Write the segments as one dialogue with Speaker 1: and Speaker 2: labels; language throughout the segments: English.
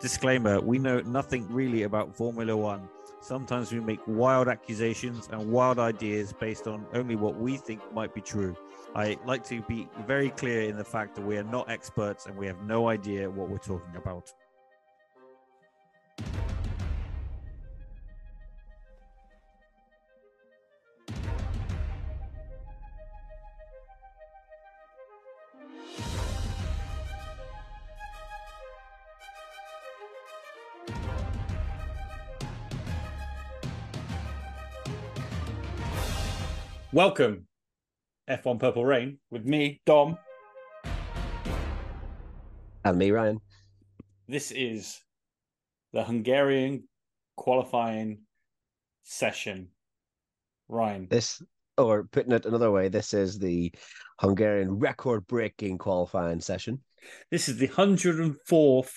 Speaker 1: Disclaimer We know nothing really about Formula One. Sometimes we make wild accusations and wild ideas based on only what we think might be true. I like to be very clear in the fact that we are not experts and we have no idea what we're talking about.
Speaker 2: Welcome, F1 Purple Rain, with me, Dom.
Speaker 3: And me, Ryan.
Speaker 2: This is the Hungarian qualifying session. Ryan.
Speaker 3: This, or putting it another way, this is the Hungarian record breaking qualifying session.
Speaker 2: This is the 104th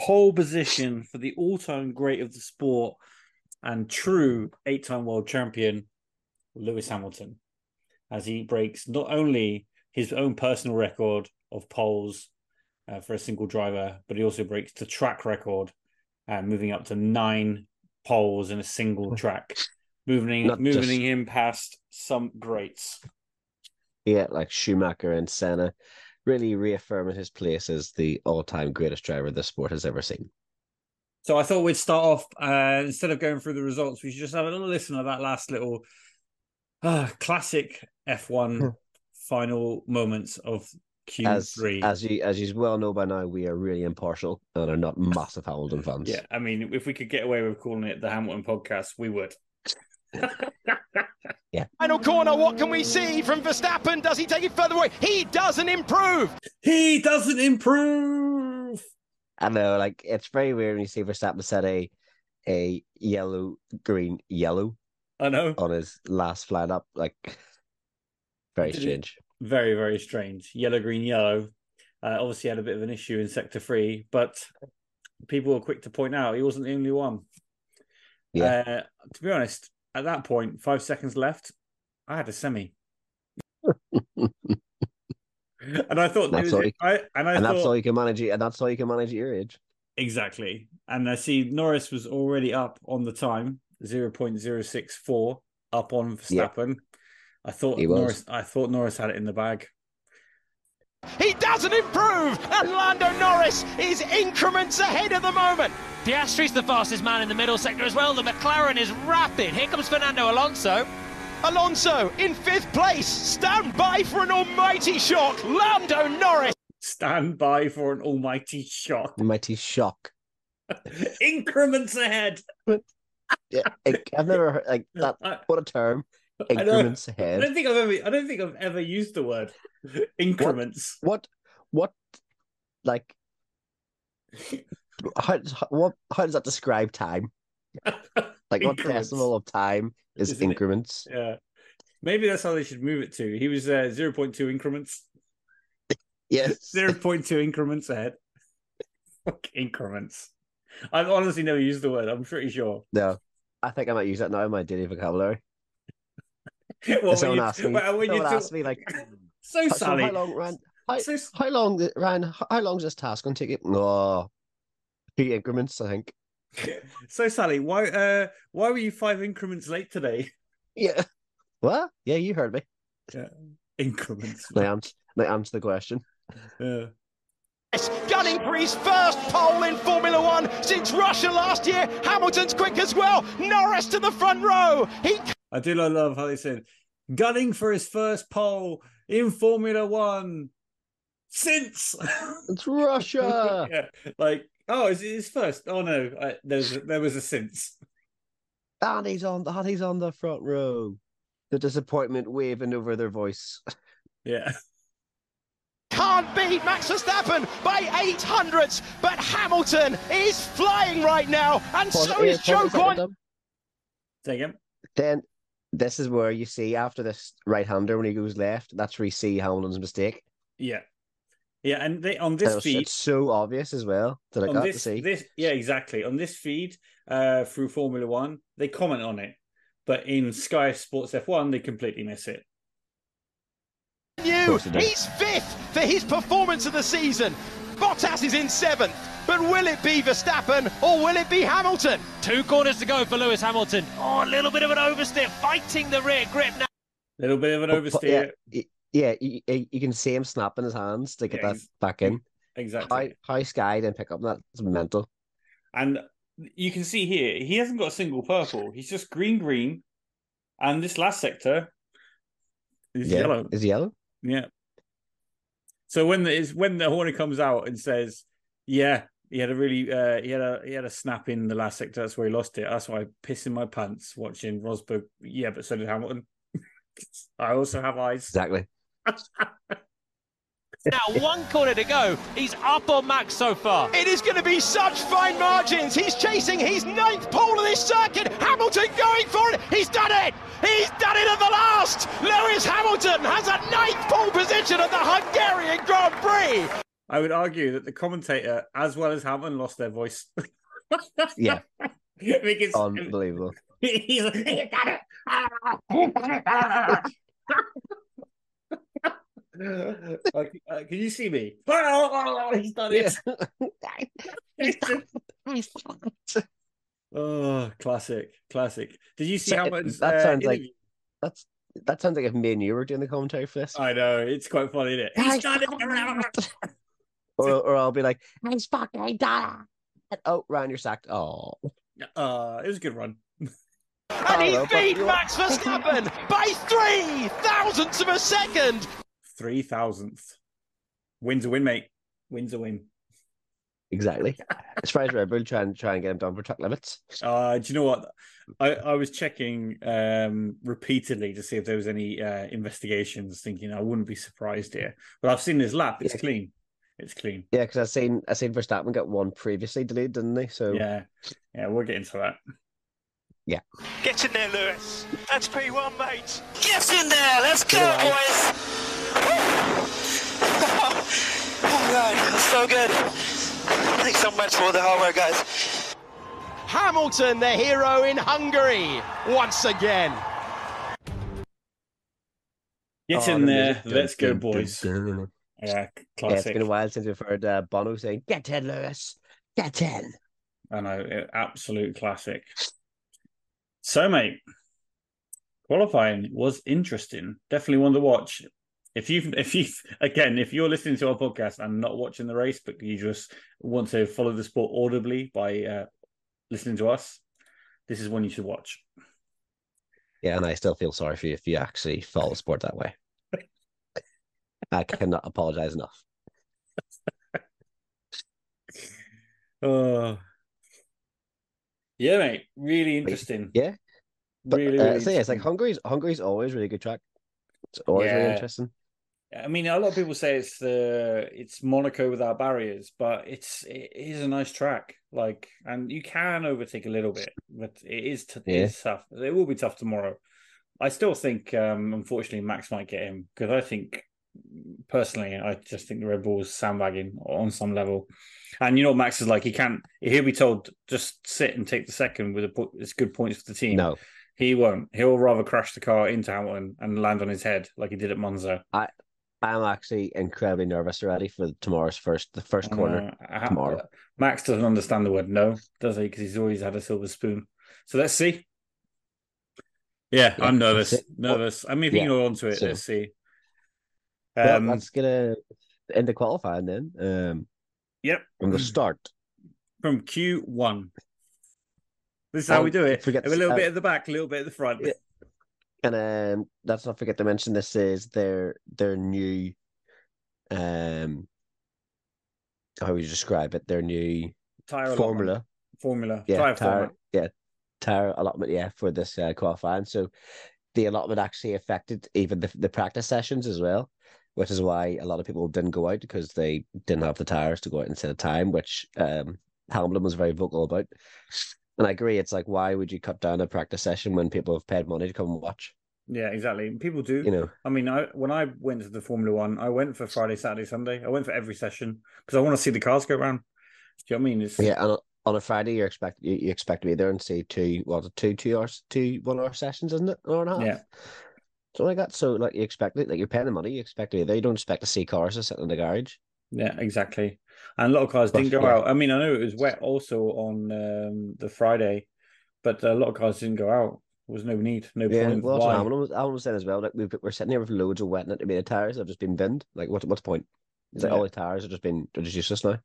Speaker 2: pole position for the all time great of the sport and true eight time world champion, Lewis Hamilton, as he breaks not only his own personal record of poles uh, for a single driver, but he also breaks the track record, uh, moving up to nine poles in a single track, moving
Speaker 3: Not
Speaker 2: moving
Speaker 3: just-
Speaker 2: him past some greats.
Speaker 3: Yeah, like Schumacher and Senna, really reaffirming his place as the all time greatest driver the sport has ever seen.
Speaker 2: So I thought we'd start off uh, instead of going through the results, we should just have a little listen to that last little uh, classic F1
Speaker 3: Hmm.
Speaker 2: final moments of Q3.
Speaker 3: as you as you well know by now, we are really impartial and are not massive Hamilton fans.
Speaker 2: yeah, I mean, if we could get away with calling it the Hamilton podcast, we would. yeah.
Speaker 4: Final corner, what can we see from Verstappen? Does he take it further away? He doesn't improve.
Speaker 2: he doesn't improve.
Speaker 3: I know, like it's very weird when you see Verstappen set a a yellow, green, yellow
Speaker 2: I know.
Speaker 3: on his last flight up. Like very
Speaker 2: Did it-
Speaker 3: strange.
Speaker 2: Very, very strange. Yellow, green, yellow. Uh, obviously, had a bit of an issue in sector three, but people were quick to point out he wasn't the only one.
Speaker 3: Yeah.
Speaker 2: Uh, to be honest, at that point, five seconds left, I had a semi. and I thought,
Speaker 3: That's
Speaker 2: it
Speaker 3: all you-
Speaker 2: I, and I
Speaker 3: and
Speaker 2: thought
Speaker 3: that's all you can manage. And that's all you can manage at your age.
Speaker 2: exactly. And I see Norris was already up on the time, zero point zero six four, up on
Speaker 3: Yeah.
Speaker 2: Verstappen. I thought Norris. I thought Norris had it in the bag.
Speaker 4: He doesn't improve. And Lando Norris is increments ahead at the moment.
Speaker 5: Piastri's the fastest man in the middle sector as well. The McLaren is rapid. Here comes Fernando Alonso.
Speaker 4: Alonso in fifth place. Stand by for an almighty shock. Lando Norris.
Speaker 2: Stand by for an almighty shock.
Speaker 3: Almighty shock.
Speaker 2: Increments ahead.
Speaker 3: Yeah, I, I've never heard like that.
Speaker 2: I,
Speaker 3: What a term!
Speaker 2: I.
Speaker 3: Increments
Speaker 2: I
Speaker 3: ahead.
Speaker 2: don't think I've ever. I don't think I've ever used the word increments.
Speaker 3: What? What? Like? How? does- What? How does that describe time? Like what decimal of time is
Speaker 2: Isn't it?
Speaker 3: increments?
Speaker 2: Yeah, maybe that's how they should move it to. He was uh, zero point two increments.
Speaker 3: Yes.
Speaker 2: Zero point two increments ahead. Fuck increments. I've honestly never used the word. I'm pretty sure.
Speaker 3: No. I think I might use that now in my daily vocabulary.
Speaker 2: Well, when
Speaker 3: someone
Speaker 2: you-
Speaker 3: asks me,
Speaker 2: well, when you
Speaker 3: someone
Speaker 2: talk-
Speaker 3: asks me like,
Speaker 2: so Sally,
Speaker 3: how long, Ryan? How,
Speaker 2: so,
Speaker 3: how long, Ryan? How, long is this task going to take? you? No, three increments, I think.
Speaker 2: so Sally, why uh why were you five increments late today?
Speaker 3: Yeah. What? Yeah, you heard me.
Speaker 2: Increments.
Speaker 3: Now answer, now answer the question.
Speaker 2: Yeah.
Speaker 4: Gunning for his first pole in Formula One since Russia last year. Hamilton's quick as well. Norris to the front row. He
Speaker 2: I do love how they said gunning for his first pole in Formula One since.
Speaker 3: It's Russia.
Speaker 2: yeah, like oh, is it his first? Oh no, I, there's there was a since.
Speaker 3: and he's on. And he's on the front row. The disappointment waving over their voice.
Speaker 2: Yeah,
Speaker 4: can't beat Max Verstappen by eight hundredths, but Hamilton is flying right now, and
Speaker 3: Pause
Speaker 4: so
Speaker 3: it,
Speaker 4: is
Speaker 3: yeah,
Speaker 4: Joe
Speaker 3: pause it a second,
Speaker 4: Quan.
Speaker 2: Take him.
Speaker 3: Then this is where you see after this right-hander when he goes left. That's where you see Hamilton's mistake.
Speaker 2: Yeah, yeah, and they on this
Speaker 3: it was-
Speaker 2: feed.
Speaker 3: it's so obvious as well that I
Speaker 2: on
Speaker 3: got to see.
Speaker 2: this yeah exactly on this feed uh through formula one they comment on it but in sky sports f1 they completely miss it
Speaker 4: New.
Speaker 3: course he did.
Speaker 4: He's fifth for his performance of the season. Bottas is in seventh. But will it be Verstappen or will it be Hamilton?
Speaker 5: Two corners to go for Lewis Hamilton. Oh, a little bit of an oversteer, fighting the rear grip now.
Speaker 2: little bit of an
Speaker 3: But- but
Speaker 2: oversteer.
Speaker 3: Yeah, yeah you, you you can see him snapping his hands to get
Speaker 2: Yeah,
Speaker 3: that back in.
Speaker 2: Exactly.
Speaker 3: How, how Sky didn't pick up that. that is mental.
Speaker 2: And you can see here, he hasn't got a single purple. He's just green, green. And this last sector is
Speaker 3: yeah,
Speaker 2: yellow.
Speaker 3: is yellow.
Speaker 2: Yeah. So when the is when the hornet comes out and says, "Yeah, he had a really uh, he had a he had a snap in the last sector. That's where he lost it. That's why I piss in my pants watching Rosberg. Yeah, but so did Hamilton. I also have eyes.
Speaker 3: Exactly.
Speaker 5: Now, one corner to go. He's up on Max so far.
Speaker 4: It is going to be such fine margins. He's chasing his ninth pole of this circuit. Hamilton going for it. He's done it. He's done it at the last. Lewis Hamilton has a ninth pole position at the Hungarian Grand Prix.
Speaker 2: I would argue that the commentator, as well as Hamilton, lost their voice.
Speaker 3: Yeah,
Speaker 2: because
Speaker 3: unbelievable.
Speaker 2: he's like, "You got it." Like, uh, can you see me? He's done it. Oh, classic, classic. Did you see
Speaker 3: So,
Speaker 2: Hamilton's?
Speaker 3: that
Speaker 2: uh,
Speaker 3: sounds like- That's that sounds like if me and you were doing the commentary for this.
Speaker 2: I know it's quite funny, isn't it? He's done it.
Speaker 3: or, or I'll be like, he's fucking done it. Oh, Ryan, you're sacked. Oh,
Speaker 2: Uh, it was a good run.
Speaker 4: And he
Speaker 3: but
Speaker 4: beat Max Verstappen by three thousandths of a second.
Speaker 2: Three thousandth. Wins a win, mate. Wins a win.
Speaker 3: Exactly. As far as Red Bull try and try and get him done for track limits.
Speaker 2: Uh, do you know what? I, I was checking um, repeatedly to see if there was any uh, investigations. Thinking I wouldn't be surprised here, but I've seen his lap. It's
Speaker 3: Yeah.
Speaker 2: clean. It's clean.
Speaker 3: Yeah, because I've seen I seen Verstappen get one previously deleted, didn't they? So
Speaker 2: Yeah, yeah. We'll get into that. Yeah.
Speaker 6: Get in there, Lewis. That's P1, mate.
Speaker 7: Get in there, let's go,
Speaker 2: Good
Speaker 7: boys! oh god, that's so good. Thanks so much for the hard work, guys.
Speaker 4: Hamilton, the hero in Hungary, once again.
Speaker 2: Get
Speaker 3: Oh,
Speaker 2: in
Speaker 3: the
Speaker 2: there.
Speaker 3: music.
Speaker 2: Let's go,
Speaker 3: Dun, dun,
Speaker 2: boys.
Speaker 3: dun, dun, dun.
Speaker 2: Yeah,
Speaker 3: it's been a while since we've heard uh, Bono saying, "Get in, Lewis, get in."
Speaker 2: I know, absolute classic. So, mate, qualifying was interesting. Definitely one to watch. If you've, if you, again, if you're listening to our podcast and not watching the race, but you just want to follow the sport audibly by uh, listening to us, this is one you should watch.
Speaker 3: Yeah, and I still feel sorry for you if you actually follow the sport that way. I cannot apologize enough.
Speaker 2: Oh, yeah, mate, really interesting.
Speaker 3: Yeah, But
Speaker 2: really,
Speaker 3: uh,
Speaker 2: really
Speaker 3: so yeah, it's like. Hungary's Hungary's always really good track. It's always really interesting.
Speaker 2: I mean, a lot of people say it's the it's Monaco without barriers, but it's it is a nice track. Like, and you can overtake a little bit, but it is t-
Speaker 3: Yeah.
Speaker 2: it's tough. It will be tough tomorrow. I still think, um, unfortunately, Max might get him because I think, personally, I just think the Red Bull is sandbagging on some level. And you know, what Max is like he can't. He'll be told just sit and take the second with a it's good points for the team.
Speaker 3: No,
Speaker 2: he won't. He'll rather crash the car into Hamilton and land on his head like he did at Monza.
Speaker 3: I'm actually incredibly nervous already for tomorrow's first the first corner.
Speaker 2: Uh, ha-
Speaker 3: tomorrow.
Speaker 2: Max doesn't understand the word no, does he? Because he's always had a silver spoon. So let's see. Yeah,
Speaker 3: Yeah,
Speaker 2: I'm nervous.
Speaker 3: that's.
Speaker 2: Nervous. I mean, if you
Speaker 3: Yeah,
Speaker 2: on to it,
Speaker 3: so-
Speaker 2: let's see.
Speaker 3: Well,
Speaker 2: Um,
Speaker 3: let's get a into qualifying then. Um,
Speaker 2: Yep.
Speaker 3: from the start.
Speaker 2: from Q1. This is how
Speaker 3: Um,
Speaker 2: we do it.
Speaker 3: forget-
Speaker 2: a little
Speaker 3: uh,
Speaker 2: bit at the back, a little bit at the front.
Speaker 3: Yeah. And um, let's not forget to mention this is their their new um how would you describe it? Their new
Speaker 2: Tire allotment.
Speaker 3: formula.
Speaker 2: Formula.
Speaker 3: Yeah,
Speaker 2: Tire
Speaker 3: tire,
Speaker 2: format.
Speaker 3: yeah, tire allotment, yeah, for this uh, qualifying. So the allotment actually affected even the the practice sessions as well, which is why a lot of people didn't go out because they didn't have the tires to go out instead of time, which um Hamilton was very vocal about. And I agree, it's like why would you cut down a practice session when people have paid money to come and watch?
Speaker 2: Yeah, exactly. People do.
Speaker 3: You know,
Speaker 2: I mean, I when I went to the Formula One, I went for Friday, Saturday, Sunday. I went for every session because I want to see the cars go around. Do you know what I mean? It's,
Speaker 3: yeah, and on- a Friday you expect you, you expect to be there and see two what two two hours two one hour sessions, isn't it? An hour and a half.
Speaker 2: Yeah.
Speaker 3: So like that. So like you expect it, like you're paying the money, you expect to be there. You don't expect to see cars just sitting in the garage.
Speaker 2: Yeah, exactly. And a lot of cars didn't go
Speaker 3: yeah.
Speaker 2: out. I mean, I know it was wet also on um, the Friday, but a lot of cars didn't go out. There was no need, no
Speaker 3: Yeah,
Speaker 2: point.
Speaker 3: well, that's what
Speaker 2: Why?
Speaker 3: Hamilton was, Hamilton was saying as well. Like we've, we're sitting here with loads of wet and the tires have just been binned. Like, what, what's the point? It's like all the tires have just been they're just useless now.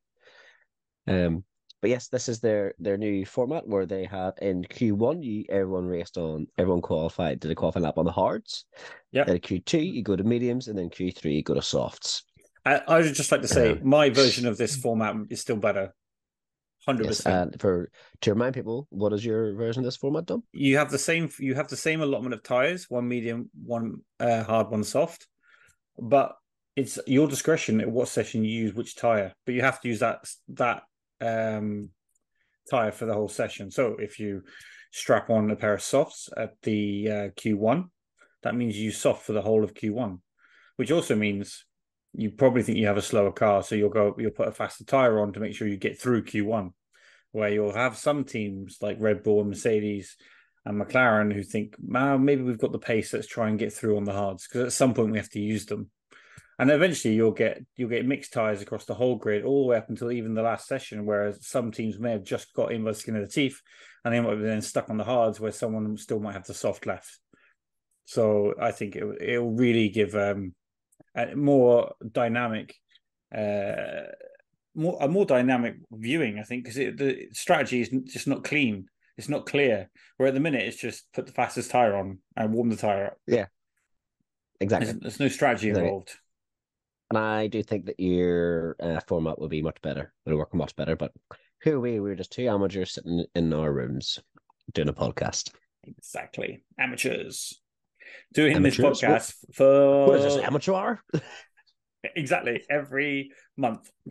Speaker 3: Um, but yes, this is their their new format where they have in Q one, you everyone raced on, everyone qualified, did a qualifying lap on the hards.
Speaker 2: Yeah.
Speaker 3: Then Q two, you go to mediums, and then Q three, you go to softs.
Speaker 2: I, I would just like to say
Speaker 3: Uh,
Speaker 2: my version of this format is still better. Hundred
Speaker 3: Yes,
Speaker 2: percent.
Speaker 3: and for to remind people, what is your version of this format, Dom?
Speaker 2: You have the same. You have the same allotment of tires: one medium, one uh, hard, one soft. But it's your discretion at what session you use which tire. But you have to use that that um, tire for the whole session. So if you strap on a pair of softs at the uh, Q1, that means you use soft for the whole of Q1, which also means you probably think you have a slower car, so you'll go you'll put a faster tire on to make sure you get through Q1. Where you'll have some teams like Red Bull and Mercedes and McLaren who think, "Wow, maybe we've got the pace. Let's try and get through on the hards because at some point we have to use them." And eventually you'll get you'll get mixed tires across the whole grid all the way up until even the last session. Whereas some teams may have just got in by the skin of the teeth, and they might be then stuck on the hards where someone still might have the soft left. So I think it it'll really give um, a more dynamic, uh, more a more dynamic viewing. I think because the strategy is just not clean. It's not clear. Where at the minute it's just put the fastest tire on and warm the tire up.
Speaker 3: Yeah, exactly.
Speaker 2: There's, there's no strategy involved.
Speaker 3: And I do think that your uh, format will be much better. It'll work much better. But here we we're just two amateurs sitting in our rooms doing a podcast.
Speaker 2: Exactly, amateurs doing
Speaker 3: Amateurs?
Speaker 2: this podcast for
Speaker 3: What is this amateur hour?
Speaker 2: exactly every month.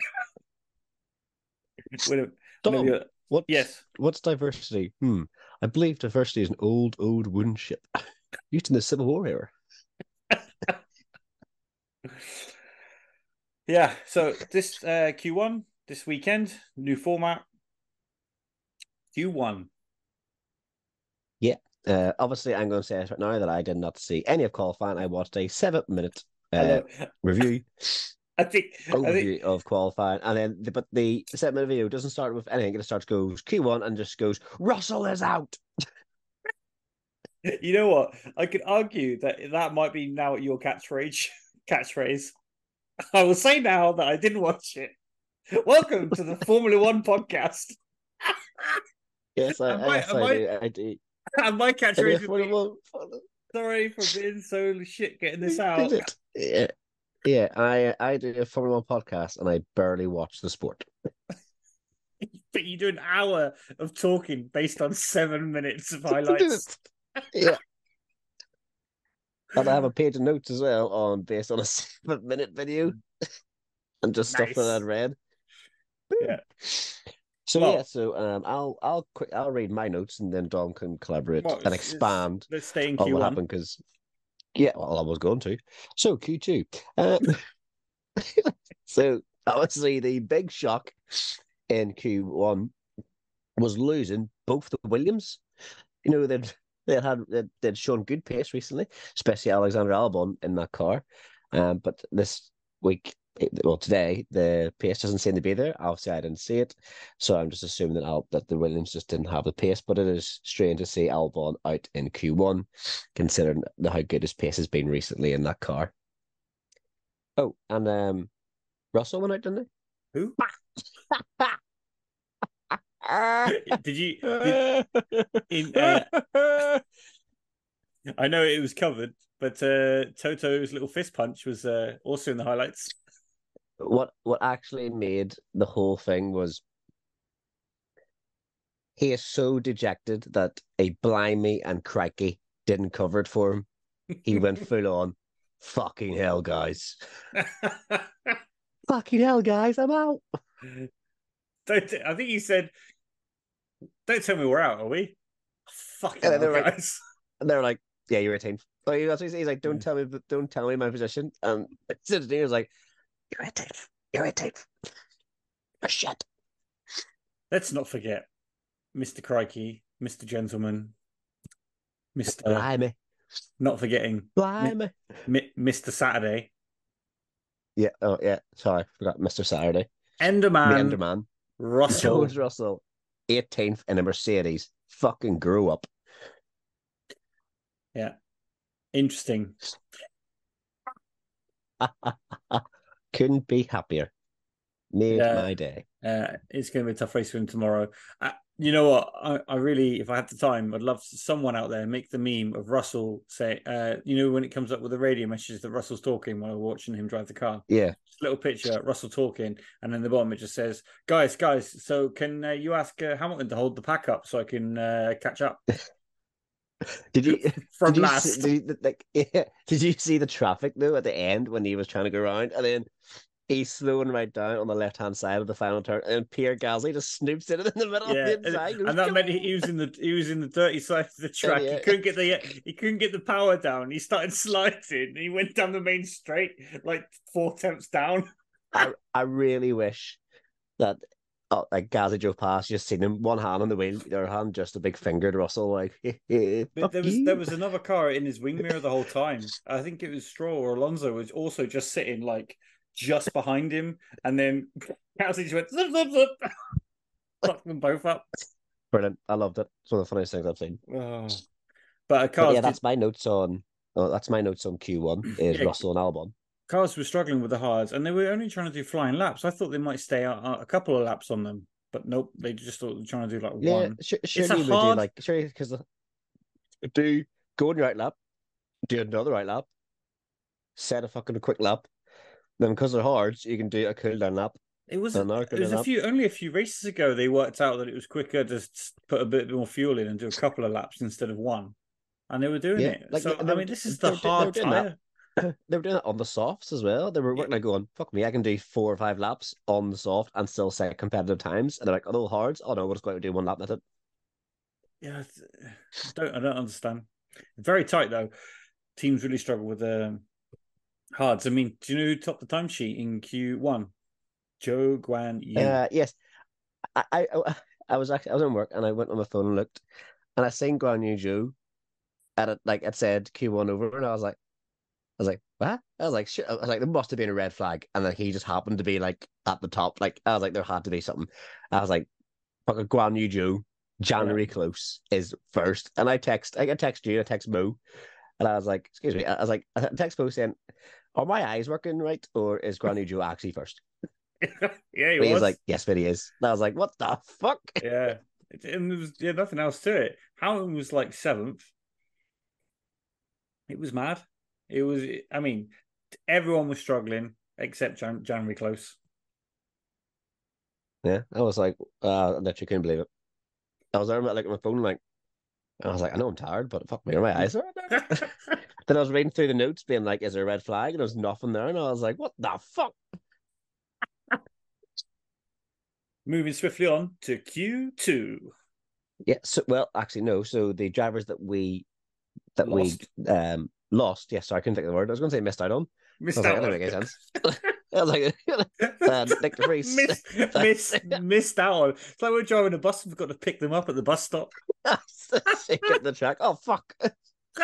Speaker 3: Dom, what's,
Speaker 2: yes,
Speaker 3: What's diversity? Hmm. I believe diversity is an old, old wooden ship used in the Civil War era.
Speaker 2: yeah. So this uh, Q1 this weekend, new format. Q1.
Speaker 3: Uh, obviously, I'm going to say right now that I did not see any of qualifying. I watched a seven minute uh, review
Speaker 2: I think I think
Speaker 3: of qualifying, and then the, but the seven minute video doesn't start with anything. It starts goes Q1 and just goes Russell is out.
Speaker 2: you know what? I could argue that that might be now your catchphrase. Catchphrase. I will say now that I didn't watch it. Welcome to the Formula One podcast.
Speaker 3: Yes, I,
Speaker 2: I-
Speaker 3: yes, I,
Speaker 2: I-
Speaker 3: do. I do.
Speaker 2: And my catchphrase would be,
Speaker 3: one- for the-
Speaker 2: sorry for being so shit getting this out.
Speaker 3: Yeah, yeah. I I do a Formula One podcast, and I barely watch the sport.
Speaker 2: But you do an hour of talking based on seven minutes of highlights.
Speaker 3: Yeah. And I have a page of notes as well on based on a seven minute video and just stuff that I'd read.
Speaker 2: Yeah.
Speaker 3: So
Speaker 2: Well-
Speaker 3: yeah, so um, I'll I'll quick I'll read my notes and then Dom can collaborate
Speaker 2: Well,
Speaker 3: and expand
Speaker 2: Let's stay in
Speaker 3: on what
Speaker 2: Q1.
Speaker 3: happened because yeah, well I was going to. So Q two, um, so obviously the big shock in Q one was losing both the Williams. You know they'd they had they'd, they'd shown good pace recently, especially Alexander Albon in that car. Um, but this week, well today, the pace doesn't seem to be there. Obviously, I didn't see it, so I'm just assuming that Al- that the Williams just didn't have the pace. But it is strange to see Albon out in Q1, considering how good his pace has been recently in that car. Oh, and um, Russell went out, didn't he? Who?
Speaker 2: Did you? Did, in, uh, I know it was covered, but uh, Toto's little fist punch was uh, also in the highlights.
Speaker 3: What what actually made the whole thing was he is so dejected that a blimey and crikey didn't cover it for him. He went full on. Fucking hell, guys! Fucking hell, guys! I'm out.
Speaker 2: Don't, I think he said, "Don't tell me we're out, are we?" Fucking
Speaker 3: And
Speaker 2: hell,
Speaker 3: they're like-
Speaker 2: guys.
Speaker 3: And they're like, "Yeah, you're a team." That's what he's, he's like, "Don't tell me, don't tell me my position." And engineer was like, "You're a team. You're a team. You're shit."
Speaker 2: Let's not forget, Mister Crikey, Mister Gentleman, Mister.
Speaker 3: Blimey,
Speaker 2: Not forgetting
Speaker 3: blimey.
Speaker 2: Mi- Mister Saturday.
Speaker 3: Yeah. Oh, yeah. Sorry, forgot Mr. Saturday.
Speaker 2: Enderman,
Speaker 3: Enderman,
Speaker 2: Russell.
Speaker 3: George Russell, 18th in a Mercedes. Fucking grew up.
Speaker 2: Yeah. Interesting.
Speaker 3: Couldn't be happier. Made
Speaker 2: Yeah.
Speaker 3: my day.
Speaker 2: Uh, it's going to be a tough race for him tomorrow. Uh, you know what? I, I really, if I had the time, I'd love someone out there make the meme of Russell say, uh, you know, when it comes up with the radio messages that Russell's talking while we're watching him drive the car.
Speaker 3: Yeah.
Speaker 2: Just a little picture, Russell talking, and then the bottom it just says, "Guys, guys, so can uh, you ask uh, Hamilton to hold the pack up so I can uh, catch up
Speaker 3: Did you
Speaker 2: from
Speaker 3: did you
Speaker 2: last?"
Speaker 3: See, did, you, like, yeah, did you see the traffic though at the end when he was trying to go around and then he's slowing right down on the left hand side of the final turn and Pierre Gasly just snoops in it in the middle
Speaker 2: Yeah,
Speaker 3: of the
Speaker 2: and,
Speaker 3: inside.
Speaker 2: and that meant he, was in the he was in the dirty side of the track.
Speaker 3: yeah.
Speaker 2: He couldn't get the he couldn't get the power down. He started sliding. He went down the main straight like four tenths down.
Speaker 3: I, I really wish that oh, like Gasly drove past, just seen him one hand on the wheel, the other hand just a big finger to Russell, like
Speaker 2: But there was
Speaker 3: you.
Speaker 2: there was another car in his wing mirror the whole time. I think it was Stroll or Alonso was also just sitting like just behind him, and then Gasly just went zip, zip, zip. fucked them both up.
Speaker 3: brilliant. I loved it. It's one of the funniest things I've seen.
Speaker 2: Oh. But uh,
Speaker 3: But yeah,
Speaker 2: did-
Speaker 3: that's my notes on. Oh, that's my notes on Q one is
Speaker 2: Yeah.
Speaker 3: Russell and Albon.
Speaker 2: Cars were struggling with the hards, and they were only trying to do flying laps. I thought they might stay out a couple of laps on them, but nope, they just thought they were trying to do like
Speaker 3: Yeah,
Speaker 2: one.
Speaker 3: sure,
Speaker 2: a
Speaker 3: surely we do
Speaker 2: hard-
Speaker 3: like surely because do go on your right lap, do another right lap, set a fucking quick lap. Then because they're hard, you can do a cool down lap.
Speaker 2: It was it was a few only a few races ago they worked out that it was quicker to put a bit more fuel in and do a couple of laps instead of one, and they were doing
Speaker 3: Yeah,
Speaker 2: it.
Speaker 3: like,
Speaker 2: so I mean, this is the
Speaker 3: were do- they were
Speaker 2: hard
Speaker 3: doing that. they were doing it on the softs as well. They were working like going, fuck me, I can do four or five laps on the soft and still set competitive times. And they're like, oh no, hards. Oh no, we'll just go out and do one lap with it.
Speaker 2: Yeah, I don't I don't understand. Very tight though. Teams really struggle with um, hards. I mean, do you know who topped the timesheet in Q one? Zhou Guan Yu.
Speaker 3: Uh, yes, I, I I- was actually I was in work and I went on my phone and looked, and I seen Guan Yu Zhou, and it like it said Q one over, and I was like, was like, what? I was like, shit. I was like, there must have been a red flag, and like he just happened to be like at the top. Like I was like, there had to be something. I was like, fucking Guan Yu Zhou, January close is first, and I text, I text you, I text Mo, and I was like, excuse me, I was like, I text Mo saying, are my eyes working right, or is Guan Yu Zhou actually first?
Speaker 2: yeah, he
Speaker 3: But he
Speaker 2: was.
Speaker 3: was like, yes, but he is. And I was like, what the fuck?
Speaker 2: yeah, It- and there was yeah, nothing else to it. Hamilton was like seventh. It was mad. It was. I mean, everyone was struggling except Jan- January close.
Speaker 3: Yeah, I was like, uh, I literally couldn't believe it. I was there, like, on my phone, like, I was like, I know I'm tired, but fuck me, are my eyes? then I was reading through the notes, being like, is there a red flag? And there was nothing there, and I was like, what the fuck?
Speaker 2: Moving swiftly on to Q two.
Speaker 3: Yeah, so well, actually, no. So the drivers that we that
Speaker 2: Lost.
Speaker 3: we um lost, yes, sorry, I couldn't think of the word. I was going to say missed out on.
Speaker 2: Missed
Speaker 3: was like,
Speaker 2: out.
Speaker 3: that doesn't make any sense. I was like, uh, Nick de Vries.
Speaker 2: Miss, miss, missed out on. It's like we're driving a bus and we've got to pick them up at the bus stop.
Speaker 3: Get the track. Oh fuck!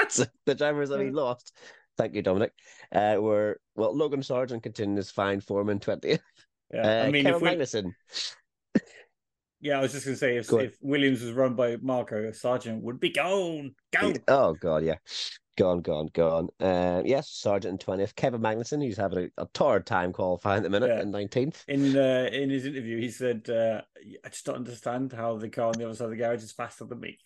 Speaker 3: So the drivers that we lost. Thank you, Dominic. Uh, were well, Logan Sargeant continues fine form in twentieth.
Speaker 2: Yeah,
Speaker 3: Uh,
Speaker 2: I mean,
Speaker 3: Kevin
Speaker 2: if we,
Speaker 3: Magnussen.
Speaker 2: yeah, I was just going to say if,
Speaker 3: Go
Speaker 2: if Williams was run by Marko, Sargeant would be gone. Go.
Speaker 3: Oh god, yeah, gone, gone, gone. Um, yes, Sargeant in twentieth. Kevin Magnussen, who's having a, a torrid time qualifying at the minute
Speaker 2: Yeah.
Speaker 3: in nineteenth.
Speaker 2: In uh, in his interview, he said, uh, "I just don't understand how the car on the other side of the garage is faster than me."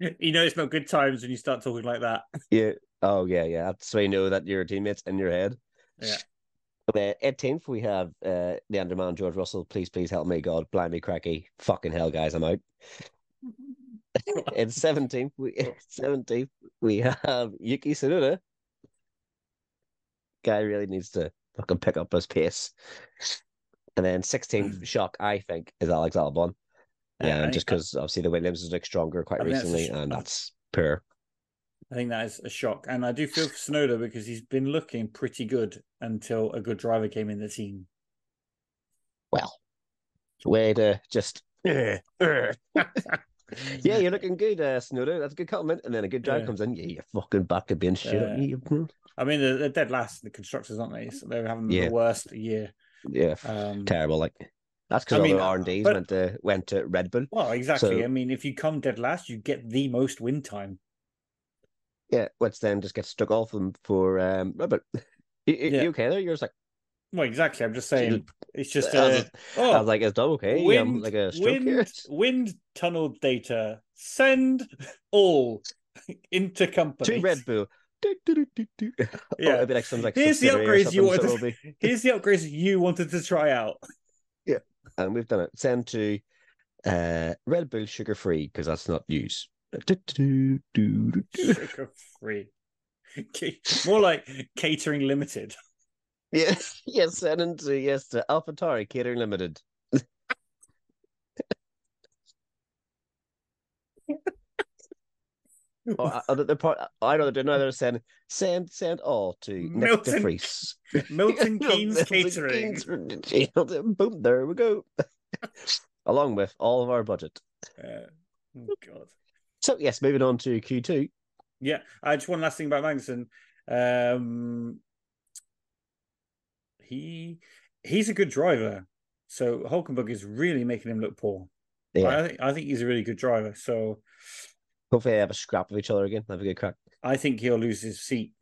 Speaker 2: you know, it's not good times when you start talking like that.
Speaker 3: Yeah. Oh yeah, yeah. That's so you know that your teammates in your head.
Speaker 2: Yeah.
Speaker 3: The eighteenth, we have uh, the underman George Russell. Please, please help me, God, blind me, cracky, fucking hell, guys, I'm out. in seventeenth, we seventeenth we have Yuki Tsunoda. Guy really needs to fucking pick up his pace. And then sixteenth shock, I think, is Alex Albon.
Speaker 2: Yeah,
Speaker 3: um, just because obviously the Williams is like stronger quite
Speaker 2: I that's
Speaker 3: recently,
Speaker 2: sh-
Speaker 3: and that's poor.
Speaker 2: I think that is a shock, and I do feel for Tsunoda because he's been looking pretty good until a good driver came in the team.
Speaker 3: Well, way to just. yeah, you're looking good, uh. That's a good compliment. And then a good drive
Speaker 2: Yeah.
Speaker 3: comes in. Yeah, you're fucking back to being shit.
Speaker 2: Yeah.
Speaker 3: You-
Speaker 2: I mean, they're, they're dead last, the constructors, aren't they? So they're having
Speaker 3: Yeah.
Speaker 2: the worst year.
Speaker 3: Yeah,
Speaker 2: Um,
Speaker 3: terrible. Like that's because all
Speaker 2: mean,
Speaker 3: the R and Ds went to went to Red Bull.
Speaker 2: well, exactly.
Speaker 3: So-
Speaker 2: I mean, if you come dead last, you get the most win time.
Speaker 3: Yeah, which then just gets stuck off them for um Red Bull. You, you-
Speaker 2: Yeah.
Speaker 3: you okay there? You're just like,
Speaker 2: Well, exactly. I'm just saying. It's just
Speaker 3: I was just-
Speaker 2: oh,
Speaker 3: I was like, is that okay?
Speaker 2: wind,
Speaker 3: um, like a stroke
Speaker 2: wind,
Speaker 3: here.
Speaker 2: wind tunnel data. Send all into company
Speaker 3: to Red Bull. Do, do, do, do, do. Oh,
Speaker 2: Yeah.
Speaker 3: like some like
Speaker 2: Here's the upgrades you
Speaker 3: so
Speaker 2: wanted.
Speaker 3: be-
Speaker 2: Here's the upgrades you wanted to try out.
Speaker 3: Yeah, and we've done it. Send to uh Red Bull sugar free because that's not do.
Speaker 2: Sugar free. More like catering limited.
Speaker 3: Yes, yes, send it to yes to AlphaTauri Catering Limited. oh, I, I- the part I know they're doing now. They're saying send send all to
Speaker 2: Milton-
Speaker 3: Vries.
Speaker 2: Milton Keynes Catering.
Speaker 3: Keynes- Boom! There we go. Along with all of our budget.
Speaker 2: Uh, oh God.
Speaker 3: So yes, moving on to Q two.
Speaker 2: Yeah, I just one last thing about Magnussen. Um, he he's a good driver, so Hulkenberg is really making him look poor.
Speaker 3: Yeah,
Speaker 2: I think I think he's a really good driver. So
Speaker 3: hopefully they have a scrap of each other again. Have a good crack.
Speaker 2: I think he'll lose his seat.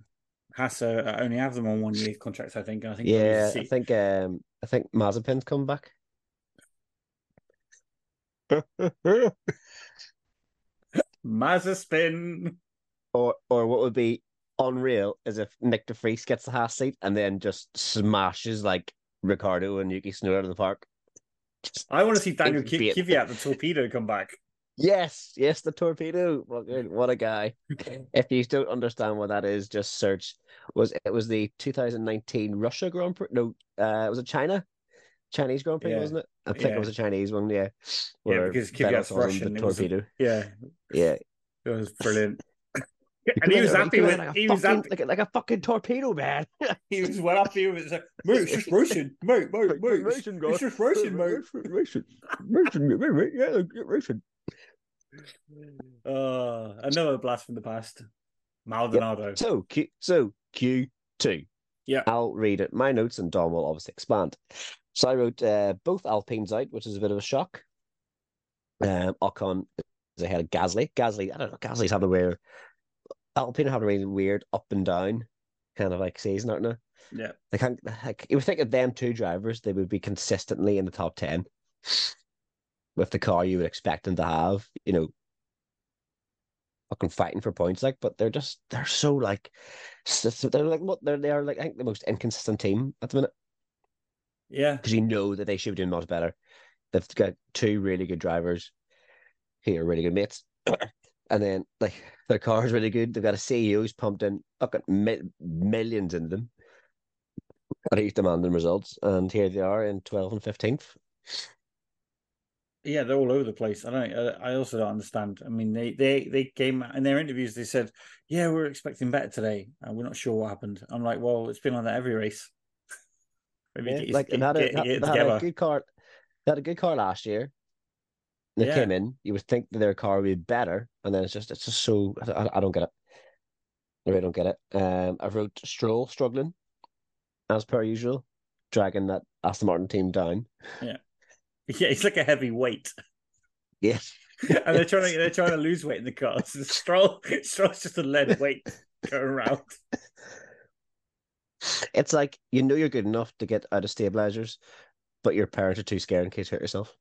Speaker 2: Has to only have them on one year contracts. I think. I think.
Speaker 3: Yeah, I think um I think Mazepin's coming back.
Speaker 2: Mazza spin.
Speaker 3: or or what would be unreal is if Nick De Vries gets the half seat and then just smashes like Ricciardo and Yuki Tsunoda out of the park. Just-
Speaker 2: I want to see Daniel Ki- Kvyat, the torpedo, come back.
Speaker 3: Yes, yes, the torpedo. What, a- guy! if you don't understand what that is, just search. Was it was the 2019 Russia Grand Prix? No, uh, was it China? Chinese Grand Prix,
Speaker 2: Yeah.
Speaker 3: wasn't it? I think
Speaker 2: Yeah.
Speaker 3: it was a Chinese one. Yeah,
Speaker 2: Yeah, because Kvyat's Russian.
Speaker 3: The
Speaker 2: was a-
Speaker 3: torpedo.
Speaker 2: Yeah,
Speaker 3: Yeah,
Speaker 2: it was brilliant. And he was happy with.
Speaker 3: like
Speaker 2: He was happy.
Speaker 3: like like a fucking torpedo, man.
Speaker 2: He was well happy with it. It's like, mate, it's just Russian, mate, mate, mate. It's,
Speaker 3: Racing,
Speaker 2: it's just Russian, mate.
Speaker 3: Racing, racing, racing, yeah, racing.
Speaker 2: Uh, another blast from the past. Maldonado.
Speaker 3: So Q, so Q two.
Speaker 2: Yeah.
Speaker 3: I'll read it. My notes and Dom will obviously expand. So I wrote uh, both Alpines out, which is a bit of a shock. Um, Ocon is ahead of Gasly. Gasly, I don't know. Gasly's having a weird. Alpine have a really weird up and down kind of like season, aren't they?
Speaker 2: Yeah.
Speaker 3: They can't. Like, you would think of them two drivers, they would be consistently in the top ten with the car you would expect them to have. You know, fucking fighting for points, like, but they're just they're so like they're like what they're they are like I think the most inconsistent team at the minute
Speaker 2: Yeah.
Speaker 3: because you know that they should be doing much better. They've got two really good drivers who are really good mates, and then like their car is really good. They've got a CEO who's pumped in fucking mi- millions in them, and he's demanding results. And here they are in 12th and 15th.
Speaker 2: Yeah, they're all over the place. I don't. I I also don't understand. I mean, they they they came in their interviews. They said, "Yeah, we're expecting better today, and we're not sure what happened." I'm like, "Well, it's been like that every race." Maybe
Speaker 3: Yeah, like
Speaker 2: get,
Speaker 3: they had, a,
Speaker 2: get, get
Speaker 3: had a good car. They had a good car last year. They
Speaker 2: Yeah.
Speaker 3: came in. You would think that their car would be better, and then it's just it's just so I, I don't get it. I really don't get it. Um, I wrote Stroll struggling, as per usual, dragging that Aston Martin team down.
Speaker 2: Yeah, yeah, he's like a heavy weight,
Speaker 3: Yeah,
Speaker 2: and they're trying to they're trying to lose weight in the cars. So Stroll Stroll's just a lead weight going around.
Speaker 3: it's like you know you're good enough to get out of stabilizers, but your parents are too scared in case you hurt yourself.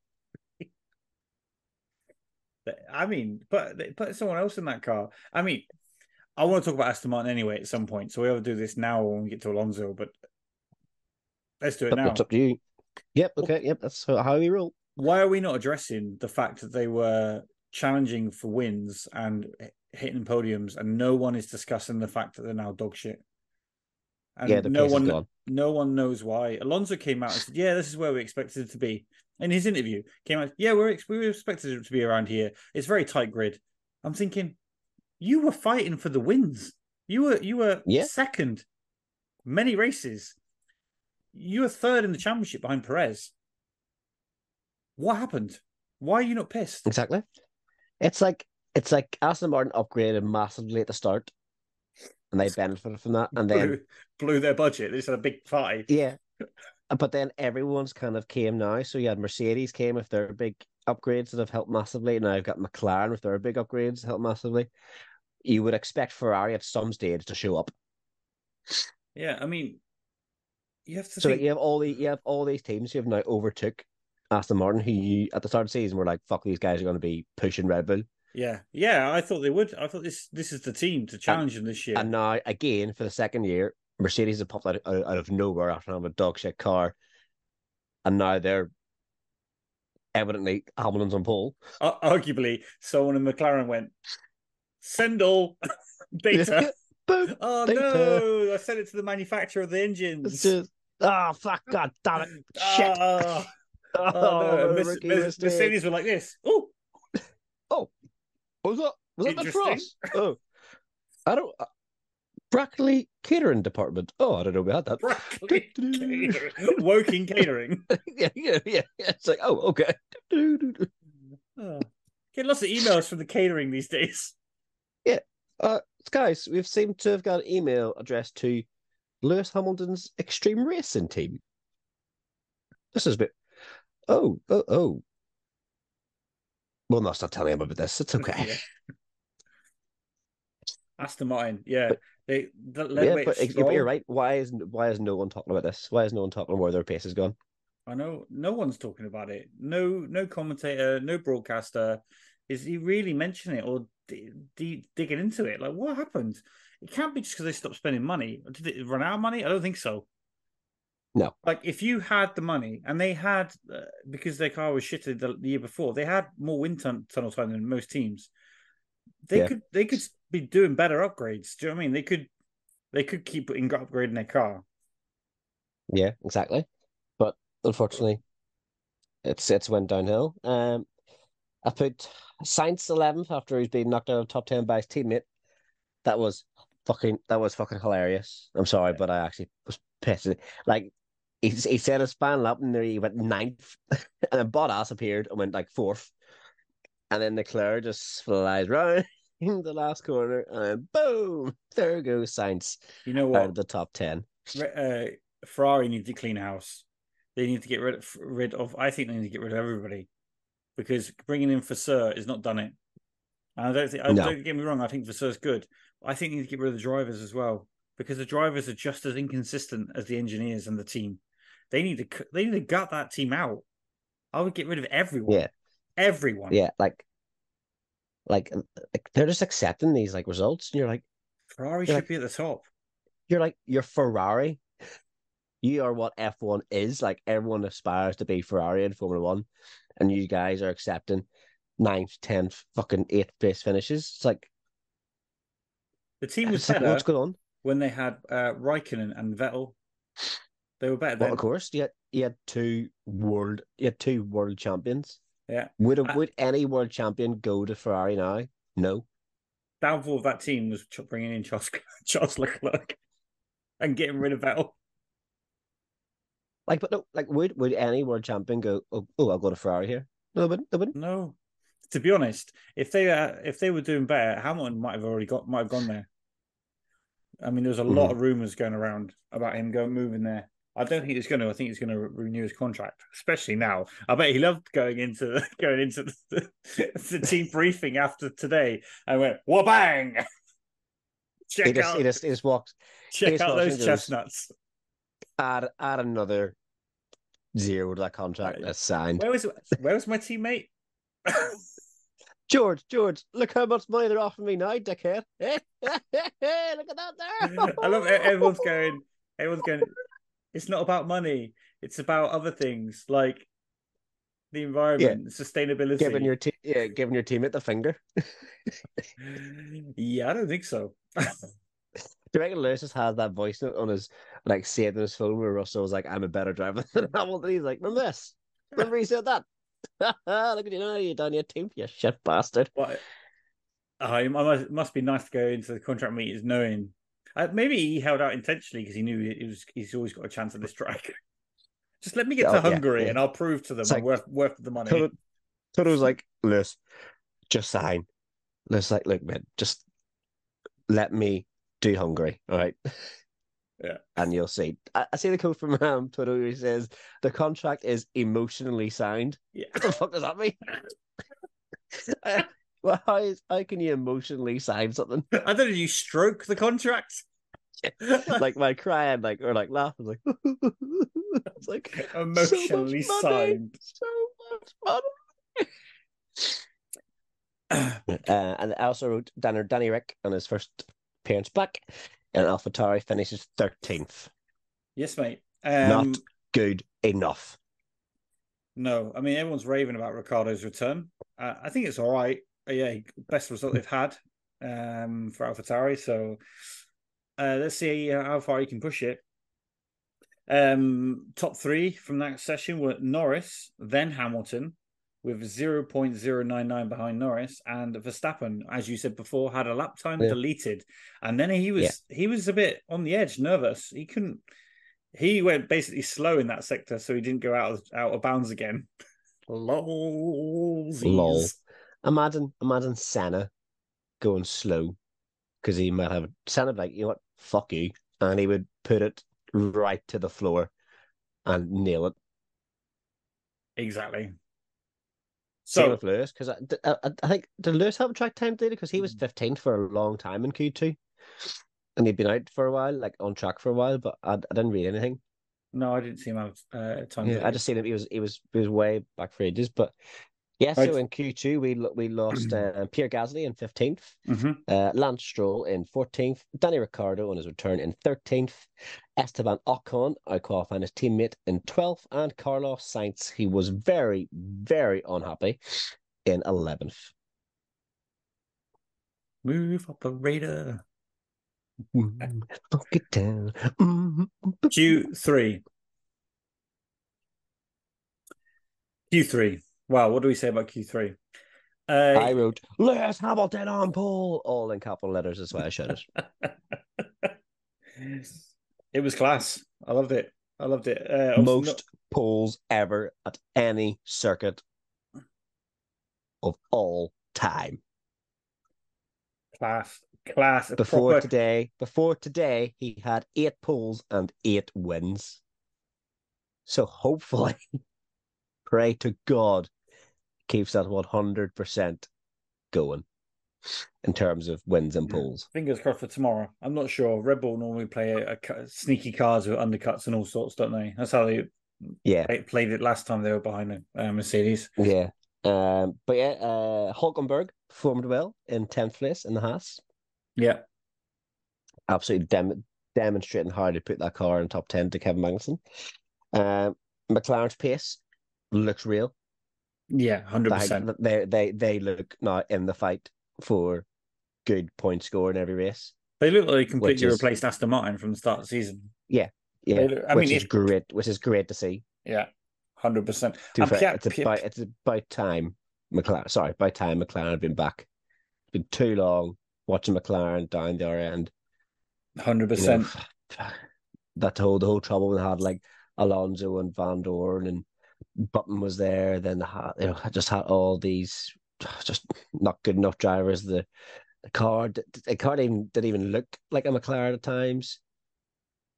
Speaker 2: I mean, but they put someone else in that car. I mean, I want to talk about Aston Martin anyway at some point, so we'll do this now when we get to Alonso. But let's do it now.
Speaker 3: it's up to you. Yep. Okay. Yep. That's how we roll.
Speaker 2: Why are we not addressing the fact that they were challenging for wins and hitting podiums, and no one is discussing the fact that they're now dog shit? And
Speaker 3: yeah,
Speaker 2: no one, no one knows why. Alonso came out and said, "Yeah, this is where we expected it to be." In his interview, came out, "Yeah, we're we were expected it to be around here. It's very tight grid." I'm thinking, you were fighting for the wins. You were you were
Speaker 3: Yeah.
Speaker 2: second, many races. You were third in the championship behind Perez. What happened? Why are you not pissed?
Speaker 3: Exactly. It's like it's like Aston Martin upgraded massively at the start, and they benefited from that. And then
Speaker 2: blew, blew their budget. They just had a big party.
Speaker 3: yeah, Uh, But then everyone's kind of came now. So you had Mercedes came with their big upgrades that have helped massively. Now you've got McLaren with their big upgrades that help massively. You would expect Ferrari at some stage to show up.
Speaker 2: Yeah, I mean, you have to
Speaker 3: So
Speaker 2: think.
Speaker 3: you have all the you have all these teams who have now overtook Aston Martin, who you at the start of the season were like, "Fuck, these guys are going to be pushing Red Bull."
Speaker 2: Yeah, yeah, I thought they would. I thought this this is the team to challenge them this year.
Speaker 3: And now again for the second year, Mercedes have popped out, out, out of nowhere after having a dog shit car, and now they're evidently Hamilton's on pole.
Speaker 2: Ar- arguably, someone in McLaren went, "Send all data."
Speaker 3: Boom.
Speaker 2: oh
Speaker 3: Data.
Speaker 2: no! I sent it to the manufacturer of the engines.
Speaker 3: just oh fuck, god damn it, shit.
Speaker 2: Ah,
Speaker 3: Oh,
Speaker 2: oh, no!
Speaker 3: what a
Speaker 2: Merce-
Speaker 3: rookie
Speaker 2: Merce-
Speaker 3: mistake.
Speaker 2: Mercedes were like this. Oh, Oh,
Speaker 3: Was that was that the cross? Oh, I don't. Uh, Brackley catering department. Oh, I don't know we had that.
Speaker 2: catering. Woking catering.
Speaker 3: yeah, yeah, yeah. yeah. It's like, oh, okay.
Speaker 2: Oh. Get lots of emails from the catering these days. Yeah.
Speaker 3: Uh, guys, we've seemed to have got an email addressed to Lewis Hamilton's Extreme Racing team. This is a bit. Oh, oh, oh. Well, no, stop telling him about this. It's okay.
Speaker 2: Yeah. Aston Martin, yeah,
Speaker 3: But-
Speaker 2: they the
Speaker 3: Yeah, but, but you're right. Why is why is no one talking about this? Why is no one talking where their pace has gone?
Speaker 2: I know no one's talking about it. No, no commentator, no broadcaster. Is he really mentioning it or d- d- digging into it? Like, what happened? It can't be just because they stopped spending money. Did it run out of money? I don't think so.
Speaker 3: No.
Speaker 2: Like, if you had the money and they had, uh, because their car was shitted the, the year before, they had more wind tun- tunnel time than most teams. They
Speaker 3: Yeah.
Speaker 2: could, they could be doing better upgrades. Do you know what I mean? They could, they could keep in- upgrading their car.
Speaker 3: Yeah, exactly. But unfortunately, it's it's went downhill. Um, I put Sainz eleventh after he's been knocked out of top ten by his teammate. That was fucking that was fucking hilarious. I'm sorry, but I actually was pissed. Like he he said his final lap and then he went ninth, and then Bottas appeared and went like fourth, and then Leclerc just flies right in the last corner and then boom, there goes Sainz
Speaker 2: You know what?
Speaker 3: the top ten.
Speaker 2: Uh, Ferrari need to clean house. They need to get rid of, rid of. I think they need to get rid of everybody because bringing in Vasseur is not done it. And I don't think. I
Speaker 3: No.
Speaker 2: Don't get me wrong. I think Vasseur's good. I think they need to get rid of the drivers as well because the drivers are just as inconsistent as the engineers and the team. They need to. They need to gut that team out. I would get rid of everyone.
Speaker 3: Yeah.
Speaker 2: everyone.
Speaker 3: Yeah, like, like, like they're just accepting these like results, and you're like,
Speaker 2: Ferrari
Speaker 3: Yeah.
Speaker 2: should be at the top.
Speaker 3: you're like, you're Ferrari. You are what F one is. Like everyone aspires to be Ferrari in Formula One, and you guys are accepting ninth, tenth, fucking eighth place finishes. It's like,
Speaker 2: The team was
Speaker 3: like what's going on?
Speaker 2: when they had uh, Raikkonen and Vettel. They were better
Speaker 3: Well,
Speaker 2: then.
Speaker 3: of course, you had, you had two world, you had two world champions.
Speaker 2: Yeah.
Speaker 3: Would
Speaker 2: Uh,
Speaker 3: would any world champion go to Ferrari now? No.
Speaker 2: downfall of that team was bringing in Charles, Charles Leclerc and getting rid of Vettel.
Speaker 3: Like, but no, like, would would any world champion go? Oh, oh I'll go to Ferrari here. No, but no, but
Speaker 2: No, to be honest, if they uh, if they were doing better, Hamilton might have already got might have gone there. I mean, there was a lot of rumors going around about him going moving there. I don't think he's going to. I think he's going to renew his contract, especially now. I bet he loved going into going into the, the team briefing after today and went wha-bang. Check
Speaker 3: he just
Speaker 2: out,
Speaker 3: he just he just walks.
Speaker 2: check out those chestnuts.
Speaker 3: add add another zero to that contract that's signed.
Speaker 2: Where was where was my teammate?
Speaker 3: George, George, look how much money they're offering me now, dickhead. look at that there.
Speaker 2: I love everyone's going. Everyone's going. It's not about money. It's about other things like the environment, sustainability.
Speaker 3: giving your team, yeah, giving your team teammate the finger.
Speaker 2: yeah, I don't think so.
Speaker 3: Do you reckon Lewis has that voice note on his like saved in his phone where Russell was like, "I'm a better driver than Hamilton." He's like, "Remember this? Remember he said that? look at you now, you done your team, you shit bastard."
Speaker 2: I, I must, must be nice to go into the contract meetings knowing. Uh, maybe he held out intentionally because he knew it was. He's always got a chance at this track. Just let me get
Speaker 3: Oh,
Speaker 2: to Hungary
Speaker 3: yeah.
Speaker 2: and I'll prove to them
Speaker 3: like-
Speaker 2: worth worth the money.
Speaker 3: Toto, Toto was like, Lewis, just sign. Lewis like, look, man, just let me do Hungary. All right.
Speaker 2: Yeah.
Speaker 3: And you'll see. I, I see the quote from um, where he says the contract is emotionally signed.
Speaker 2: Yeah.
Speaker 3: What the fuck does that mean? Well, how, is, how can you emotionally sign something?
Speaker 2: I don't know. You stroke the contract.
Speaker 3: like my crying, like or like laughing, like it's like
Speaker 2: Emotionally
Speaker 3: so much money,
Speaker 2: signed.
Speaker 3: so much money. uh, and I also wrote Danny, Danny Rick on his first appearance back, and AlphaTauri finishes thirteenth.
Speaker 2: Yes, mate. Um,
Speaker 3: Not good enough.
Speaker 2: No, I mean everyone's raving about Ricciardo's return. Uh, I think it's all right. Yeah, best result they've had um, for AlphaTauri. So uh, let's see how far he can push it. Um, top three from that session were Norris, then Hamilton, with 0.099 behind Norris, and Verstappen, as you said before, had a lap time
Speaker 3: Yeah.
Speaker 2: deleted, and then he was he was a bit on the edge, nervous. He couldn't. He went basically slow in that sector, so he didn't go out of, out of bounds again. Lol.
Speaker 3: Lol. Imagine, imagine Senna going slow because he might have sounded like, you know what, fuck you, and he would put it right to the floor and nail it.
Speaker 2: Exactly.
Speaker 3: Same
Speaker 2: So
Speaker 3: with Lewis because I, I, I think did Lewis have a track time data because he
Speaker 2: Mm.
Speaker 3: was fifteenth for a long time in Q two, and he'd been out for a while, like on track for a while, but I, I didn't read anything.
Speaker 2: no, I didn't see him have uh, time.
Speaker 3: Yeah, I just seen him. He was he was he was way back for ages, but yeah.
Speaker 2: Right.
Speaker 3: So in Q two we we lost uh, Pierre Gasly in fifteenth,
Speaker 2: hmm
Speaker 3: uh, Lance Stroll in fourteenth, Danny Ricciardo on his return in thirteenth, Esteban Ocon out qualifying his teammate in twelfth, and Carlos Sainz he was very very unhappy in eleventh.
Speaker 2: Move operator.
Speaker 3: Fuck it down. Mm.
Speaker 2: Q three. Q three. Wow, what do we say about Q three? Uh,
Speaker 3: I wrote Lewis Hamilton on pole, all in capital letters. That's why I showed it.
Speaker 2: it was class. I loved it. I loved it. Uh,
Speaker 3: Most
Speaker 2: not-
Speaker 3: poles ever at any circuit of all time.
Speaker 2: class, class.
Speaker 3: Before
Speaker 2: proper-
Speaker 3: today, before today, he had eight poles and eight wins. So hopefully, pray to God, keeps that one hundred percent going in terms of wins and poles.
Speaker 2: Fingers crossed for tomorrow. I'm not sure. Red Bull normally play a, a sneaky cars with undercuts and all sorts, don't they? That's how they
Speaker 3: Yeah,
Speaker 2: play- played it last time they were behind uh, Mercedes.
Speaker 3: yeah. Um, but yeah, uh, Hulkenberg performed well in tenth place in the Haas.
Speaker 2: Yeah,
Speaker 3: absolutely dem- demonstrating how to put that car in top 10 to Kevin Magnussen. Um, McLaren's pace looks real.
Speaker 2: Yeah, hundred percent.
Speaker 3: they, they, they look not in the fight for good point score in every race.
Speaker 2: They look like they completely
Speaker 3: is-
Speaker 2: replaced Aston Martin from the start of the season.
Speaker 3: Yeah,
Speaker 2: yeah. look- I
Speaker 3: which
Speaker 2: mean,
Speaker 3: is
Speaker 2: if-
Speaker 3: great. Which is great to see.
Speaker 2: Yeah, hundred percent.
Speaker 3: To be
Speaker 2: And
Speaker 3: fair,
Speaker 2: Pierre-
Speaker 3: it's about it's about time McLaren. Sorry, by time McLaren had been back. It's been too long watching McLaren down the other end.
Speaker 2: Hundred
Speaker 3: you know,
Speaker 2: percent.
Speaker 3: that whole the whole trouble we had like Alonso and Vandoorne and Button was there. Then the you know I just had all these just not good enough drivers. The the car the car didn't didn't even look like a McLaren at times.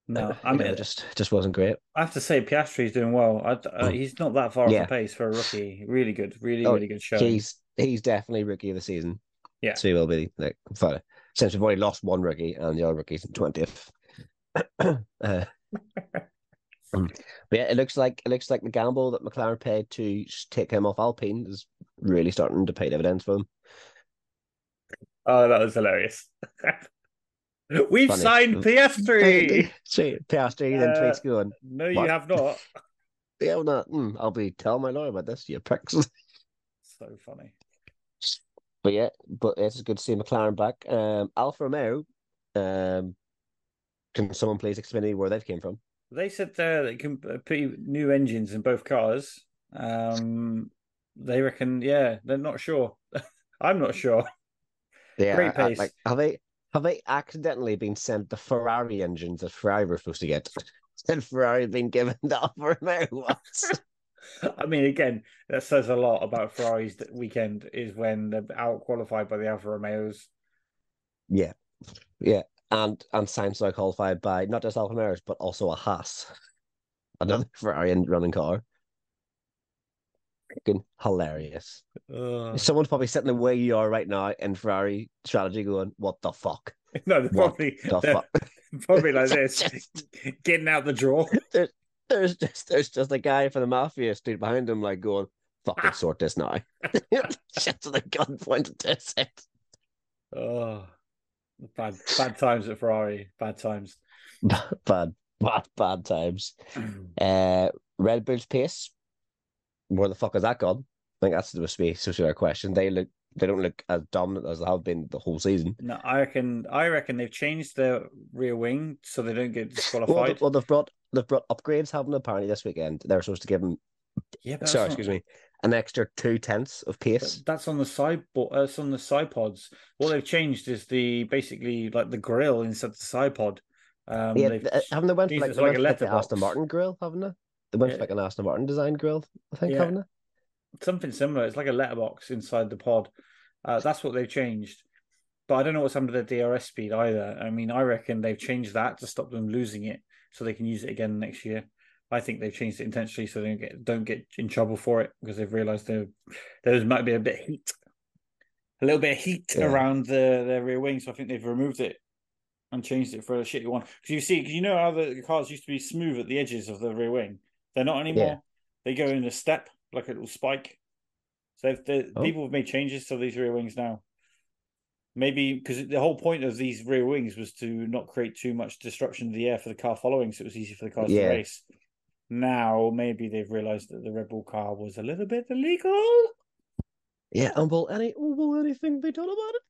Speaker 2: No,
Speaker 3: Uh,
Speaker 2: I mean,
Speaker 3: know, just just wasn't great.
Speaker 2: I have to say Piastri's doing well. I, uh,
Speaker 3: Mm.
Speaker 2: he's not that far off the pace for a rookie. Really good, really,
Speaker 3: Oh,
Speaker 2: really good show.
Speaker 3: He's he's definitely rookie of the season.
Speaker 2: Yeah.
Speaker 3: so he will be like for, since we've already lost one rookie and the other rookie's in twentieth. uh, um, but yeah, it looks like it looks like the gamble that McLaren paid to take him off Alpine is really starting to pay dividends for them.
Speaker 2: Oh, that was hilarious. We've
Speaker 3: Funny.
Speaker 2: signed Piastri.
Speaker 3: See, Piastri then
Speaker 2: Uh,
Speaker 3: tweets going,
Speaker 2: No, you
Speaker 3: What?
Speaker 2: have not.
Speaker 3: "Yeah, well, not, mm, I'll be telling my lawyer about this, you pricks."
Speaker 2: So funny.
Speaker 3: But yeah, but it's good to see McLaren back. Um, Alfa Romeo, um, can someone please explain me where they've came from?
Speaker 2: They said uh, they can uh, put new engines in both cars. Um, they reckon, yeah, they're not sure. I'm not sure.
Speaker 3: Yeah,
Speaker 2: Great
Speaker 3: I-
Speaker 2: pace.
Speaker 3: like have they have they accidentally been sent the Ferrari engines that Ferrari were supposed to get? And Ferrari been given the Alfa Romeo ones.
Speaker 2: I mean, again, that says a lot about Ferrari's weekend. Is when they're out qualified by the Alfa Romeos.
Speaker 3: yeah, yeah. And and Sainz now qualified by not just Alfa Romeos but also a Haas, another Ferrari running car. Freaking hilarious.
Speaker 2: Uh,
Speaker 3: Someone's probably sitting the way you are right now in Ferrari strategy, going, "What the fuck?
Speaker 2: no, they're
Speaker 3: What
Speaker 2: probably
Speaker 3: the
Speaker 2: they're
Speaker 3: fuck?"
Speaker 2: probably like this, getting out the draw.
Speaker 3: there's, there's just there's just a guy from the mafia stood behind him, like going, "Fucking sort this now." Shit to the gun pointed to his head.
Speaker 2: Oh, bad bad times at Ferrari. Bad times.
Speaker 3: bad, bad, bad times. Uh, Red Bull's pace. Where the fuck has that gone? I think that's the to be to be our question. They look, they don't look as dominant as they have been the whole season.
Speaker 2: No, I reckon. I reckon they've changed their rear wing so they don't get
Speaker 3: Well,
Speaker 2: disqualified.
Speaker 3: they- well, they've brought they've brought upgrades, haven't they? Apparently this weekend they're supposed to give them.
Speaker 2: yeah,
Speaker 3: Sorry, excuse me, an extra two tenths of pace.
Speaker 2: That's on the side. bo- uh, That's on the side pods. What they've changed is the basically like the grill instead of the side pod. Um,
Speaker 3: yeah,
Speaker 2: they've,
Speaker 3: haven't they went for like, they
Speaker 2: like
Speaker 3: went
Speaker 2: a
Speaker 3: for the
Speaker 2: letterbox.
Speaker 3: Aston Martin grill, haven't they? They went
Speaker 2: Yeah.
Speaker 3: for like an Aston Martin design grill, I think,
Speaker 2: Yeah.
Speaker 3: haven't they?
Speaker 2: something similar. It's like a letterbox inside the pod. Uh, that's what they've changed. But I don't know what's under the DRS speed either. I mean, I reckon they've changed that to stop them losing it, so they can use it again next year. I think they've changed it intentionally so they don't get don't get in trouble for it because they've realised there there might be a bit of heat, a little bit of heat
Speaker 3: Yeah.
Speaker 2: around the their rear wing. So I think they've removed it and changed it for a shitty one. Because you see, 'cause you know how the cars used to be smooth at the edges of the rear wing. They're not anymore.
Speaker 3: Yeah.
Speaker 2: They go in a step like a little spike. So if the
Speaker 3: Oh.
Speaker 2: people have made changes to these rear wings now. Maybe because the whole point of these rear wings was to not create too much disruption to the air for the car following, so it was easy for the cars
Speaker 3: Yeah.
Speaker 2: to race. Now maybe they've realised that the Red Bull car was a little bit illegal.
Speaker 3: Yeah, and will any will anything be done about it?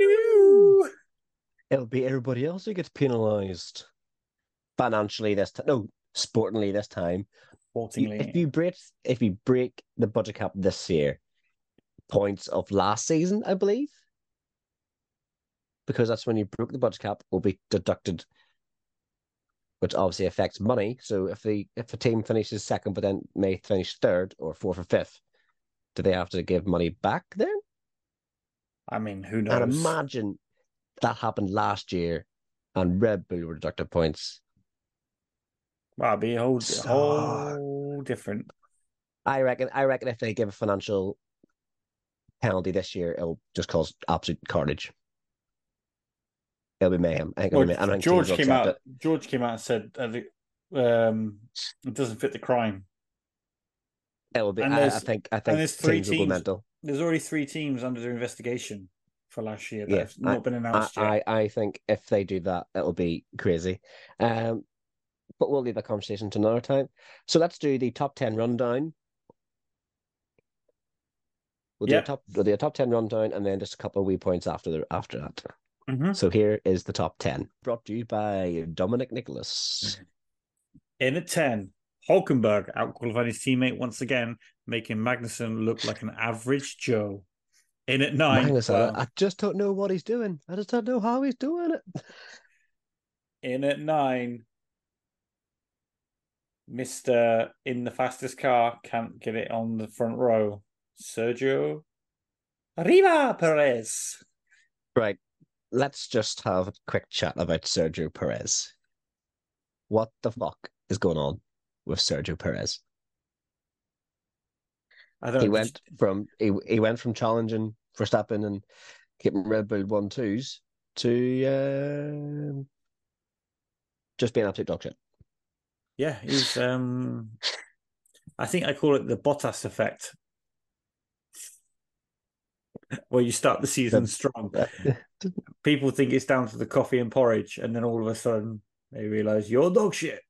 Speaker 2: No.
Speaker 3: It'll be everybody else who gets penalised financially this time. No, sportingly this time.
Speaker 2: Sportingly.
Speaker 3: If you break if you break the budget cap this year, points of last season, I believe, because that's when you broke the budget cap, will be deducted, which obviously affects money. So if the if a team finishes second but then may finish third or fourth or fifth, do they have to give money back then?
Speaker 2: I mean, who knows?
Speaker 3: And imagine that happened last year, and Red Bull were deducted points.
Speaker 2: Well, it'd be a whole,
Speaker 3: So-
Speaker 2: whole different.
Speaker 3: I reckon. I reckon if they give a financial penalty this year, it'll just cause absolute carnage. It'll be mayhem. I think, it'll
Speaker 2: Well,
Speaker 3: be mayhem. I
Speaker 2: George came out. George came out and said uh, um, it doesn't fit the crime.
Speaker 3: It. it will be. I, I think. I think
Speaker 2: there's three
Speaker 3: teams
Speaker 2: teams-
Speaker 3: mental.
Speaker 2: There's already three teams under the investigation for last year that
Speaker 3: Yeah,
Speaker 2: have not been
Speaker 3: I,
Speaker 2: announced yet.
Speaker 3: I, I think if they do that, it'll be crazy. Um, but we'll leave that conversation to another time. So let's do the top ten rundown. We'll do
Speaker 2: Yep.
Speaker 3: a top. We'll do a top ten rundown, and then just a couple of wee points after the after that.
Speaker 2: Mhm.
Speaker 3: So here is the top 10, brought to you by Dominic Nicholas.
Speaker 2: In at 10, Hulkenberg outqualified his teammate once again, making Magnussen look like an average Joe. In at 9,
Speaker 3: Magnus, I-
Speaker 2: well,
Speaker 3: I just don't know what he's doing. I just don't know how he's doing it.
Speaker 2: in at 9, Mr. in the fastest car can't get it on the front row. Sergio Arriba Perez.
Speaker 3: Right. Let's just have a quick chat about Sergio Perez. What the fuck is going on with Sergio Perez?
Speaker 2: I don't
Speaker 3: He went from he, he went from challenging Verstappen and keeping Red Bull one twos to um just being absolute dog shit.
Speaker 2: Yeah, he's um I think I call it the Bottas effect. Where you start the season strong. People think it's down to the coffee and porridge, and then all of a sudden they realise you're dog shit.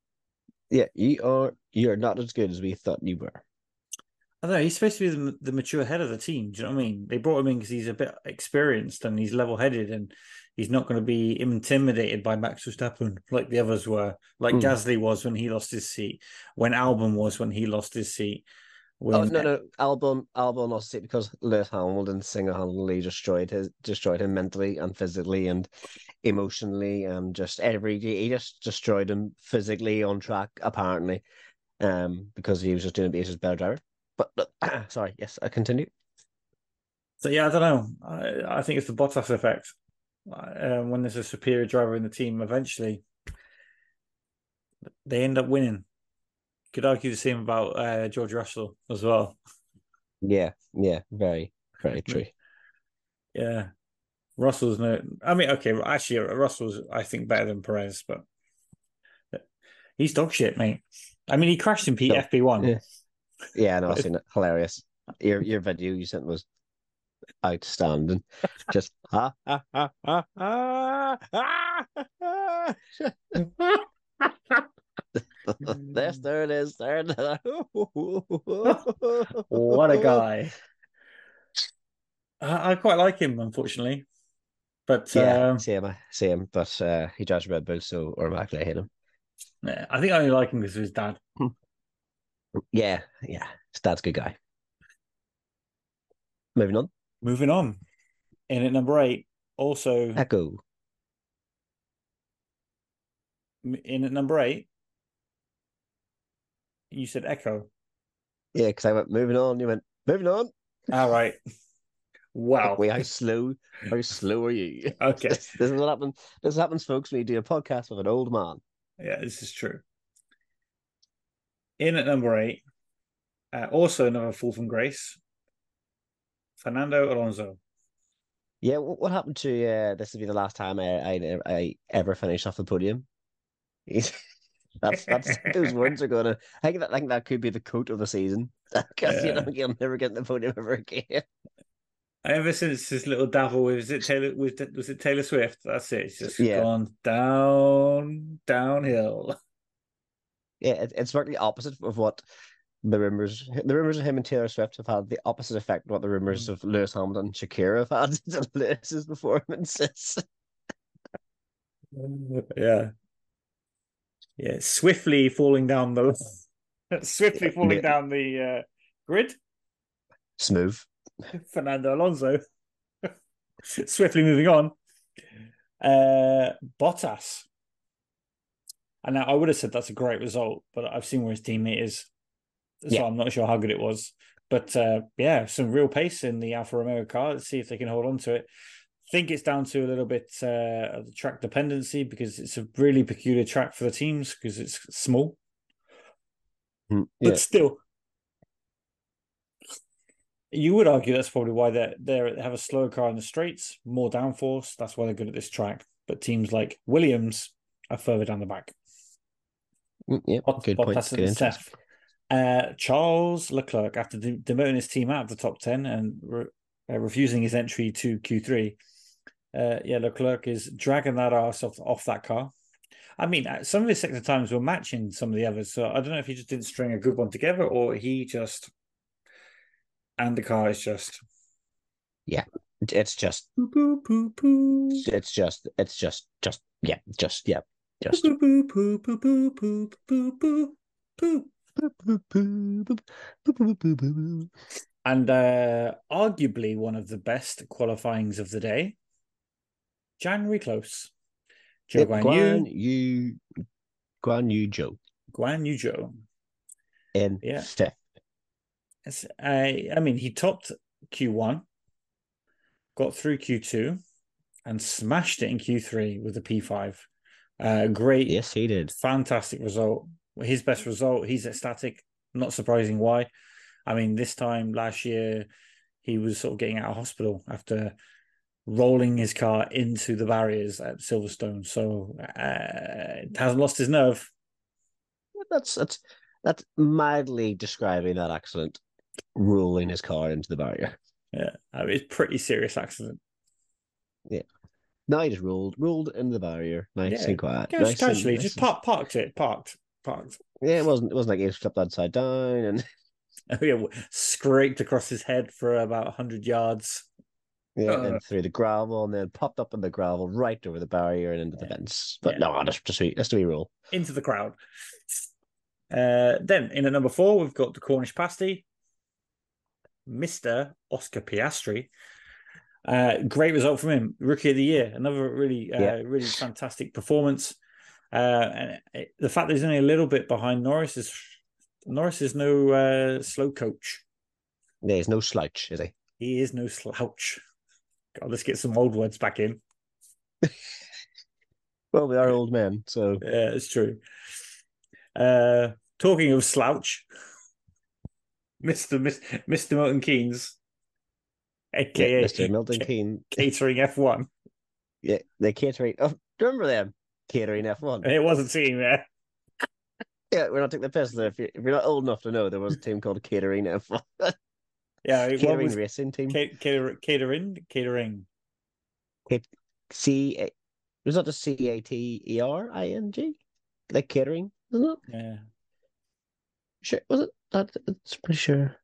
Speaker 3: yeah, you are you are not as good as we thought you were.
Speaker 2: I don't know, he's supposed to be the, the mature head of the team. Do you know what I mean? They brought him in because he's a bit experienced and he's level headed and he's not going to be intimidated by Max Verstappen like the others were, like
Speaker 3: Mm.
Speaker 2: Gasly was when he lost his seat, when Albon was when he lost his seat.
Speaker 3: Oh no, no, Albon, Albon lost it because Lewis Hamilton single-handedly destroyed his, destroyed him mentally and physically and emotionally and just every he just destroyed him physically on track apparently, um, because he was just doing it because he was a better driver. But, but sorry, yes, I continue.
Speaker 2: So yeah, I don't know. I, I think it's the Bottas effect. uh, when there's a superior driver in the team, eventually they end up winning. Could argue the same about uh, George Russell as well.
Speaker 3: Yeah, yeah, very, very true.
Speaker 2: Yeah, Russell's no. I mean, okay, actually, Russell's I think better than Perez, but he's dog shit, mate. I mean, he crashed in P-
Speaker 3: No.
Speaker 2: FP one.
Speaker 3: Yeah. Yeah, no, I've seen it. Hilarious. Your your video you sent was outstanding. Just ha ha ha ha ha. ha, ha. Yes, there it is. There it is.
Speaker 2: what a guy! I, I quite like him, unfortunately, but
Speaker 3: Yeah,
Speaker 2: um,
Speaker 3: same, same. But uh, he drives a Red Bull, so automatically I hate him.
Speaker 2: yeah, I think I only like him because of his dad.
Speaker 3: Yeah, yeah. His dad's a good guy. Moving on.
Speaker 2: Moving on, in at number eight, also
Speaker 3: Echo.
Speaker 2: in at number eight. You said Echo.
Speaker 3: Yeah, because I went moving on. You went moving on.
Speaker 2: All right. Wow.
Speaker 3: Wait, how slow? How slow are you?
Speaker 2: Okay.
Speaker 3: This, this is what happens. This happens, folks, when you do a podcast with an old man.
Speaker 2: Yeah, this is true. In at number eight, uh, also another fall from grace, Fernando Alonso.
Speaker 3: Yeah, what, what happened to? Uh, this will be the last time I I, I ever finish off the podium. He's- that's that's those words are gonna. I think that I think that could be the coat of the season because you know you'll never get the podium ever again.
Speaker 2: Ever since his little dabble with was it Taylor with was it Taylor Swift? That's it. It's just
Speaker 3: Yeah.
Speaker 2: gone down downhill.
Speaker 3: Yeah, it, it's the opposite of what the rumors. The rumors of him and Taylor Swift have had the opposite effect of what the rumors mm. of Lewis Hamilton and Shakira have had to Lewis's performances.
Speaker 2: Yeah. Yeah, swiftly falling down the swiftly falling
Speaker 3: Yeah.
Speaker 2: down the uh, grid.
Speaker 3: Smooth.
Speaker 2: Fernando Alonso. Swiftly moving on. Uh, Bottas. And now I would have said that's a great result, but I've seen where his teammate is. So
Speaker 3: Yeah.
Speaker 2: I'm not sure how good it was. But uh, yeah, some real pace in the Alfa Romeo car. Let's see if they can hold on to it. Think it's down to a little bit uh, of the track dependency because it's a really peculiar track for the teams because it's small.
Speaker 3: Mm,
Speaker 2: But still, you would argue that's probably why they they have a slower car in the straights, more downforce. That's why they're good at this track. But teams like Williams are further down the back.
Speaker 3: Mm, yeah.
Speaker 2: Bot-
Speaker 3: Good point.
Speaker 2: Bottas
Speaker 3: Good interest.
Speaker 2: Seth. Uh, Charles Leclerc, after de- demoting his team out of the top 10 and re- uh, refusing his entry to Q3, uh, yeah, Leclerc is dragging that ass off, off that car. I mean, uh, some of his sector times were matching some of the others. So I don't know if he just didn't string a good one together or he just. And the car is just.
Speaker 3: Yeah, it's just.
Speaker 2: Boop, boop, boop,
Speaker 3: it's just, it's just, just, yeah, just, yeah, just.
Speaker 2: And uh, arguably one of the best qualifyings of the day. January close. Zhou
Speaker 3: Yep,
Speaker 2: Guan Yu,
Speaker 3: Yu, Guan Yu Zhou
Speaker 2: Guan Yu Zhou.
Speaker 3: in
Speaker 2: Yeah. It's, I, I mean, he topped Q1, got through Q2, and smashed it in Q3 with the P5. Uh, great,
Speaker 3: Yes, he did.
Speaker 2: fantastic result. His best result. He's ecstatic. Not surprising why. I mean, this time last year, he was sort of getting out of hospital after rolling his car into the barriers at Silverstone. So uh, hasn't lost his nerve.
Speaker 3: That's that's that's mildly describing that accident, rolling his car into the barrier.
Speaker 2: Yeah, I mean, it's pretty serious accident. Yeah.
Speaker 3: No, he just rolled, rolled into the barrier, nice
Speaker 2: Yeah,
Speaker 3: and quiet.
Speaker 2: Cas-
Speaker 3: nice and-
Speaker 2: casually,
Speaker 3: nice
Speaker 2: just
Speaker 3: and-
Speaker 2: park, parked it, parked, parked.
Speaker 3: Yeah, it wasn't. It wasn't like he was flipped upside down, and
Speaker 2: Oh yeah, scraped across his head for about hundred yards.
Speaker 3: Yeah,
Speaker 2: Uh.
Speaker 3: and through the gravel, and then popped up in the gravel right over the barrier and into the
Speaker 2: Yeah.
Speaker 3: fence. But
Speaker 2: Yeah.
Speaker 3: no, that's just a, that's the roll.
Speaker 2: into the crowd. Uh, then in at number four, we've got the Cornish pasty, Mister Oscar Piastri. Uh, great result from him, rookie of the year. Another really, uh,
Speaker 3: Yeah.
Speaker 2: really fantastic performance. Uh, and it- the fact that he's only a little bit behind Norris is Norris is no uh, slow coach.
Speaker 3: Yeah, he's no slouch, is he?
Speaker 2: He is no slouch. God, let's get some old words back in.
Speaker 3: well, we are old men, so
Speaker 2: Yeah, it's true. Uh, talking of slouch, Mister Mister Milton Keynes,
Speaker 3: yeah,
Speaker 2: aka
Speaker 3: Mr. Milton
Speaker 2: ca-
Speaker 3: Keynes.
Speaker 2: catering F one.
Speaker 3: Yeah, the catering. Oh, do you remember them? Catering F1.
Speaker 2: It wasn't seen there.
Speaker 3: Yeah, we're not taking the piss. though. If, you, if you're not old enough to know, there was a team called Catering F1.
Speaker 2: Yeah, it
Speaker 3: catering
Speaker 2: was
Speaker 3: Racing Team.
Speaker 2: ca- cater- catering, catering.
Speaker 3: C. A- Was that just C A T E R I N G? Like catering, isn't it?
Speaker 2: Yeah,
Speaker 3: Sure, was it? That, it's pretty sure.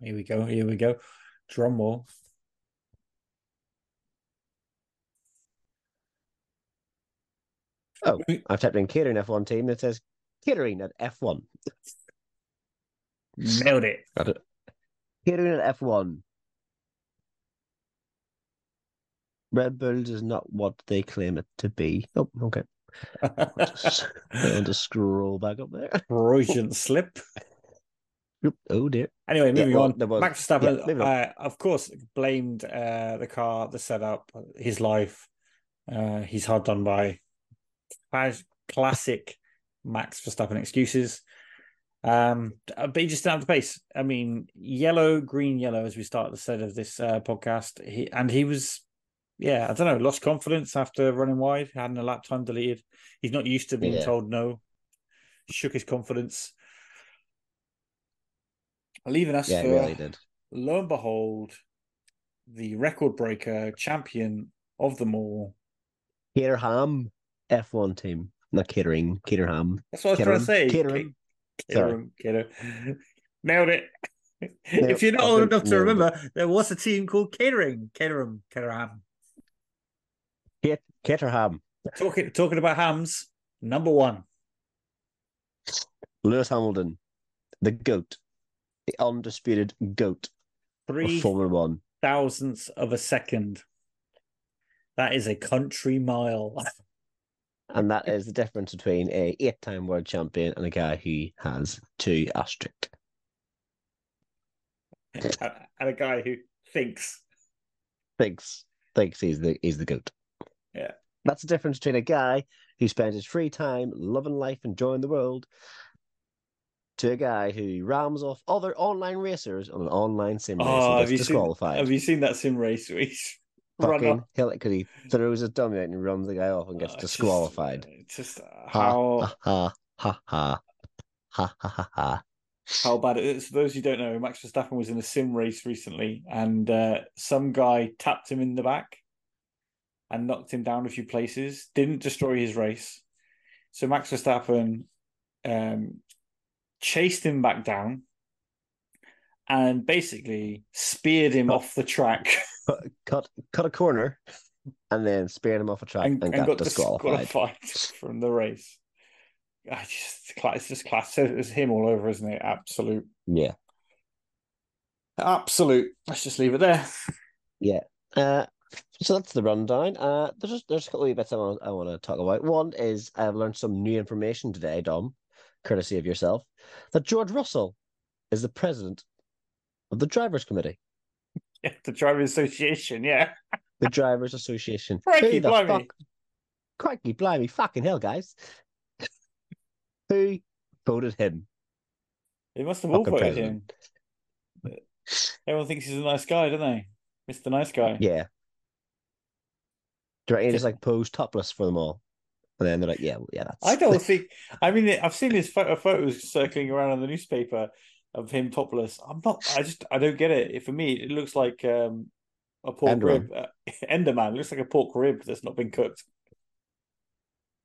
Speaker 2: here we go. Here we go. Drum roll.
Speaker 3: Oh, I've typed in catering F1 team. It says catering at F1.
Speaker 2: Nailed it.
Speaker 3: Got it. Catering at F1. Red Bull is not what they claim it to be. Oh, okay. I'll just scroll back up there.
Speaker 2: Freudian slip.
Speaker 3: Oop, Oh dear.
Speaker 2: Anyway,
Speaker 3: Yeah,
Speaker 2: moving
Speaker 3: well,
Speaker 2: on.
Speaker 3: there was-
Speaker 2: Max Verstappen,
Speaker 3: yeah,
Speaker 2: uh, of course, blamed uh, the car, the setup, his life. Uh, he's hard done by. Classic Max Verstappen excuses. Um, but he just didn't have the pace. I mean, yellow, green, yellow, as we start the set of this uh, podcast. He and he was, yeah, I don't know, lost confidence after running wide, having a lap time deleted. He's not used to being
Speaker 3: Yeah.
Speaker 2: told no. Shook his confidence. Leaving us
Speaker 3: Yeah,
Speaker 2: for
Speaker 3: really did.
Speaker 2: lo and behold, the record breaker, champion of them all.
Speaker 3: Caterham F1 team. Not catering, Caterham.
Speaker 2: That's what I was trying to say.
Speaker 3: Caterham.
Speaker 2: Caterham. Caterham. Nailed it.
Speaker 3: Nailed-
Speaker 2: if you're not old enough to
Speaker 3: nailed it.
Speaker 2: remember, there was a team called Catering. Caterham. Caterham.
Speaker 3: Cat- Caterham.
Speaker 2: Talking talking about hams, number one.
Speaker 3: Lewis Hamilton. The GOAT. The undisputed GOAT
Speaker 2: Three
Speaker 3: Formula One.
Speaker 2: thousandths of a second. That is a country mile.
Speaker 3: And that is the difference between a eight-time world champion and a guy who has two asterisk.
Speaker 2: and a guy who thinks.
Speaker 3: Thinks thinks he's the he's the goat.
Speaker 2: Yeah.
Speaker 3: That's the difference between a guy who spends his free time loving life, enjoying the world, to a guy who rams off other online racers on an online sim race
Speaker 2: Oh,
Speaker 3: and
Speaker 2: have you, seen, have you seen that sim race run
Speaker 3: fucking hill because he throws a dummy out and runs the guy off and gets
Speaker 2: uh,
Speaker 3: disqualified.
Speaker 2: Just, just uh, how
Speaker 3: ha ha ha ha ha ha ha.
Speaker 2: How bad it is. For those who don't know, Max Verstappen was in a sim race recently, and uh, some guy tapped him in the back and knocked him down a few places. Didn't destroy his race, so Max Verstappen um, chased him back down and basically speared him
Speaker 3: oh.
Speaker 2: off the track.
Speaker 3: Cut, cut cut a corner and then speared him off a track
Speaker 2: and,
Speaker 3: and,
Speaker 2: and
Speaker 3: got,
Speaker 2: got
Speaker 3: disqualified.
Speaker 2: disqualified from the race. I just, it's just class. It's him all over, isn't it? Absolute,
Speaker 3: Yeah.
Speaker 2: absolute. Let's just leave it there.
Speaker 3: Yeah. Uh, so that's the rundown. Uh, there's just, there's a couple of bits I want I want to talk about. One is I've learned some new information today, Dom, courtesy of yourself, that George Russell is the president of the drivers' committee,
Speaker 2: Yeah, the driving association. Yeah,
Speaker 3: the drivers' association.
Speaker 2: Crikey,
Speaker 3: the
Speaker 2: blimey.
Speaker 3: fuck? Crikey, blimey, fucking hell, guys! Who voted him?
Speaker 2: they must have all voted him. Everyone thinks he's a nice guy, don't they? Mr. Nice Guy.
Speaker 3: Yeah. Do you reckon just like posed topless for them all? And then they're like, yeah, well, yeah, that's.
Speaker 2: I don't think. I mean, I've seen his photo, photos circling around on the newspaper of him topless. I'm not. I just. I don't get it. For me, it looks like um, a pork
Speaker 3: Enderman.
Speaker 2: rib. Uh, Enderman it looks like a pork rib that's not been cooked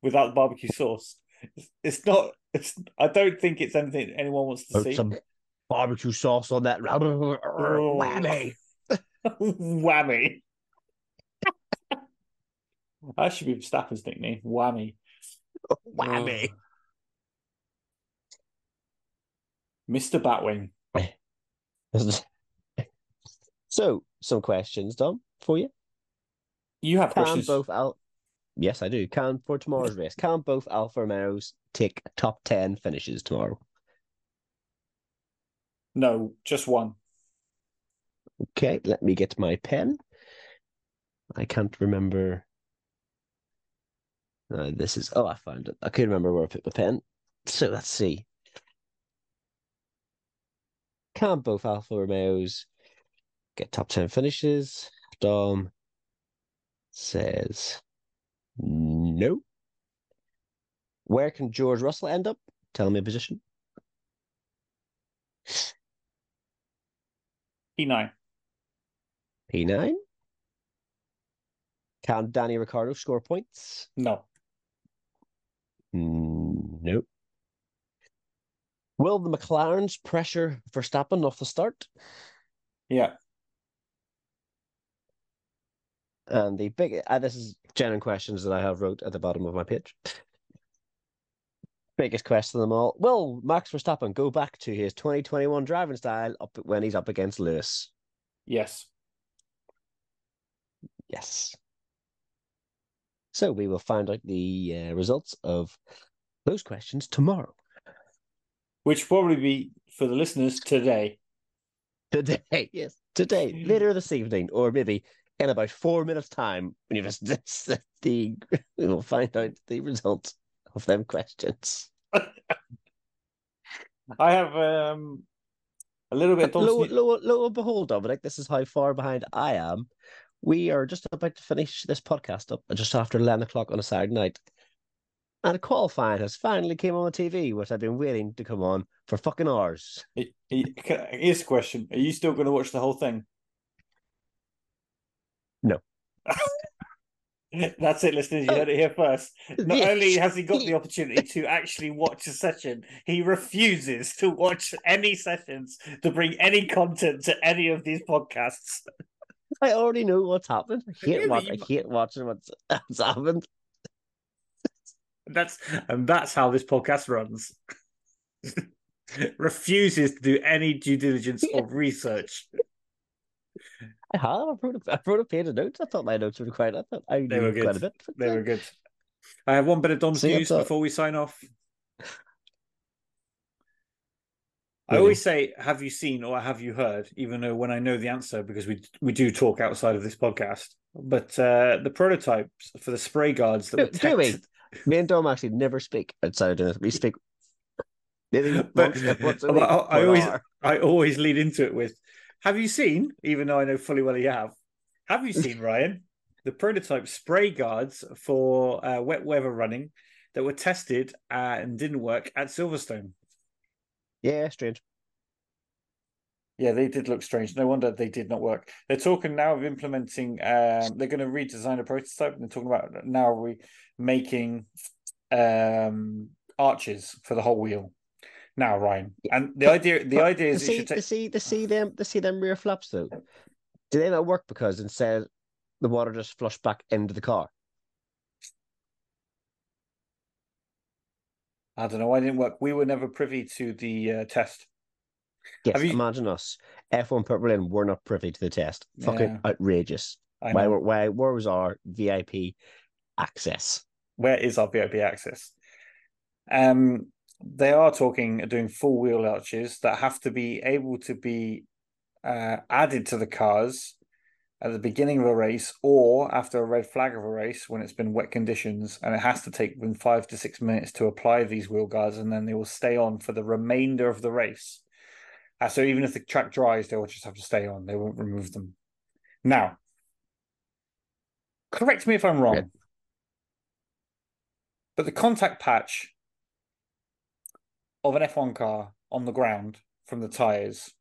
Speaker 2: without barbecue sauce. It's, it's not. It's. I don't think it's anything anyone wants to
Speaker 3: Put
Speaker 2: see.
Speaker 3: some barbecue sauce on that. Whammy.
Speaker 2: Whammy. that should be Verstappen's nickname. Whammy.
Speaker 3: Whammy.
Speaker 2: Mr. Batwing.
Speaker 3: so, some questions, Dom, for you.
Speaker 2: You have
Speaker 3: Can
Speaker 2: questions.
Speaker 3: both Al? Yes, I do. Can for tomorrow's race? Can both Alfa Romeos take top ten finishes tomorrow?
Speaker 2: No, just one.
Speaker 3: Okay, let me get my pen. I can't remember. Uh, this is oh, I found it. I couldn't remember where I put my pen. So let's see. Can both Alfa Romeos get top ten finishes? Dom says no. Where can George Russell end up? Tell me a position.
Speaker 2: P9.
Speaker 3: P9. Can Danny Ricciardo score points?
Speaker 2: No.
Speaker 3: Mm, no. Will the McLarens pressure Verstappen off the start?
Speaker 2: Yeah.
Speaker 3: And the big, uh, this is genuine questions that I have wrote at the bottom of my page. Biggest question of them all. Will Max Verstappen go back to his 2021 driving style up when he's up against Lewis?
Speaker 2: Yes.
Speaker 3: Yes. So we will find out the uh, results of those questions tomorrow.
Speaker 2: Which probably be for the listeners today.
Speaker 3: Today, yes, today, later this evening, or maybe in about four minutes' time, when you've listened to the we will find out the results of them questions.
Speaker 2: I have um a little bit.
Speaker 3: Lo, lo, lo and behold, Dominic, this is how far behind I am. We are just about to finish this podcast up just after 11 o'clock on a Saturday night. And qualifying has finally came on the TV, which I've been waiting to come on for fucking hours.
Speaker 2: Here's a question. Are you still going to watch the whole thing?
Speaker 3: No.
Speaker 2: That's it, listeners. You oh. heard it here first. Not only has he got the opportunity to actually watch a session, he refuses to watch any sessions to bring any content to any of these podcasts.
Speaker 3: I already know what's happened. I hate, watch, I hate watching what's, what's happened.
Speaker 2: That's and that's how this podcast runs. Refuses to do any due diligence or research.
Speaker 3: I have. I wrote a, I wrote a page of notes. I thought my notes were quite. I thought I
Speaker 2: they were good. Quite a bit. They were good. I have one bit of Dom's news before we sign off. I always say, "Have you seen or have you heard?" Even though when I know the answer, because we we do talk outside of this podcast. But uh, the prototypes for the spray guards that
Speaker 3: do, were tested... Me and Dom actually never speak outside of this. We speak. but,
Speaker 2: well, I always I always lead into it with, "Have you seen?" Even though I know fully well you have. Have you seen Ryan the prototype spray guards for uh, wet weather running that were tested uh, and didn't work at Silverstone?
Speaker 3: Yeah, strange.
Speaker 2: Yeah, they did look strange. No wonder they did not work. They're talking now of implementing. Um, they're going to redesign a prototype. And they're talking about now we making um, arches for the whole wheel. Now, Ryan, and the idea the idea is
Speaker 3: to see,
Speaker 2: take...
Speaker 3: to see to see them to see them rear flaps though. Do they not work because instead the water just flushed back into the car?
Speaker 2: I don't know. I didn't work. We were never privy to the uh, test.
Speaker 3: Yes, you... imagine us. F1 Purple we're not privy to the test. Fucking yeah. outrageous. Why, why, where was our VIP access?
Speaker 2: Where is our VIP access? Um, they are talking doing full wheel arches that have to be able to be uh, added to the cars at the beginning of a race or after a red flag of a race when it's been wet conditions and it has to take them five to six minutes to apply these wheel guards and then they will stay on for the remainder of the race uh, so even if the track dries they will just have to stay on they won't remove them now correct me if i'm wrong but the contact patch of an f1 car on the ground from the tires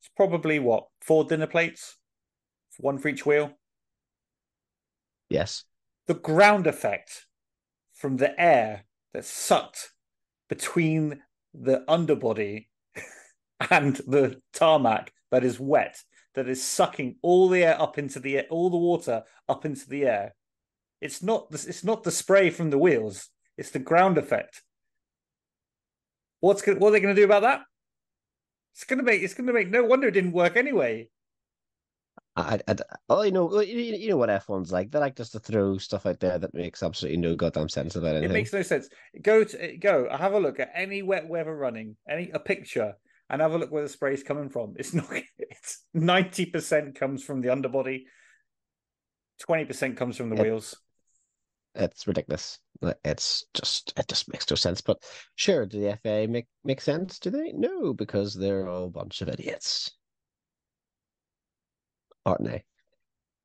Speaker 2: it's probably what four dinner plates one for each wheel.
Speaker 3: Yes.
Speaker 2: The ground effect from the air that's sucked between the underbody and the tarmac that is wet, that is sucking all the air up into the air, all the water up into the air. It's not the, it's not the spray from the wheels. It's the ground effect. What's what are they going to do about that? It's going to make it's going to make no wonder it didn't work anyway.
Speaker 3: I, I, oh, you know, you, you know what F1's like. They like just to throw stuff out there that makes absolutely no goddamn sense about anything.
Speaker 2: It makes no sense. Go to go. Have a look at any wet weather running, any a picture, and have a look where the spray is coming from. It's not. It's ninety percent comes from the underbody. Twenty percent comes from the
Speaker 3: Yep.
Speaker 2: wheels.
Speaker 3: It's ridiculous. It's just it just makes no sense. But sure, do the FA make make sense? Do they? No, because they're all a bunch of idiots, aren't they?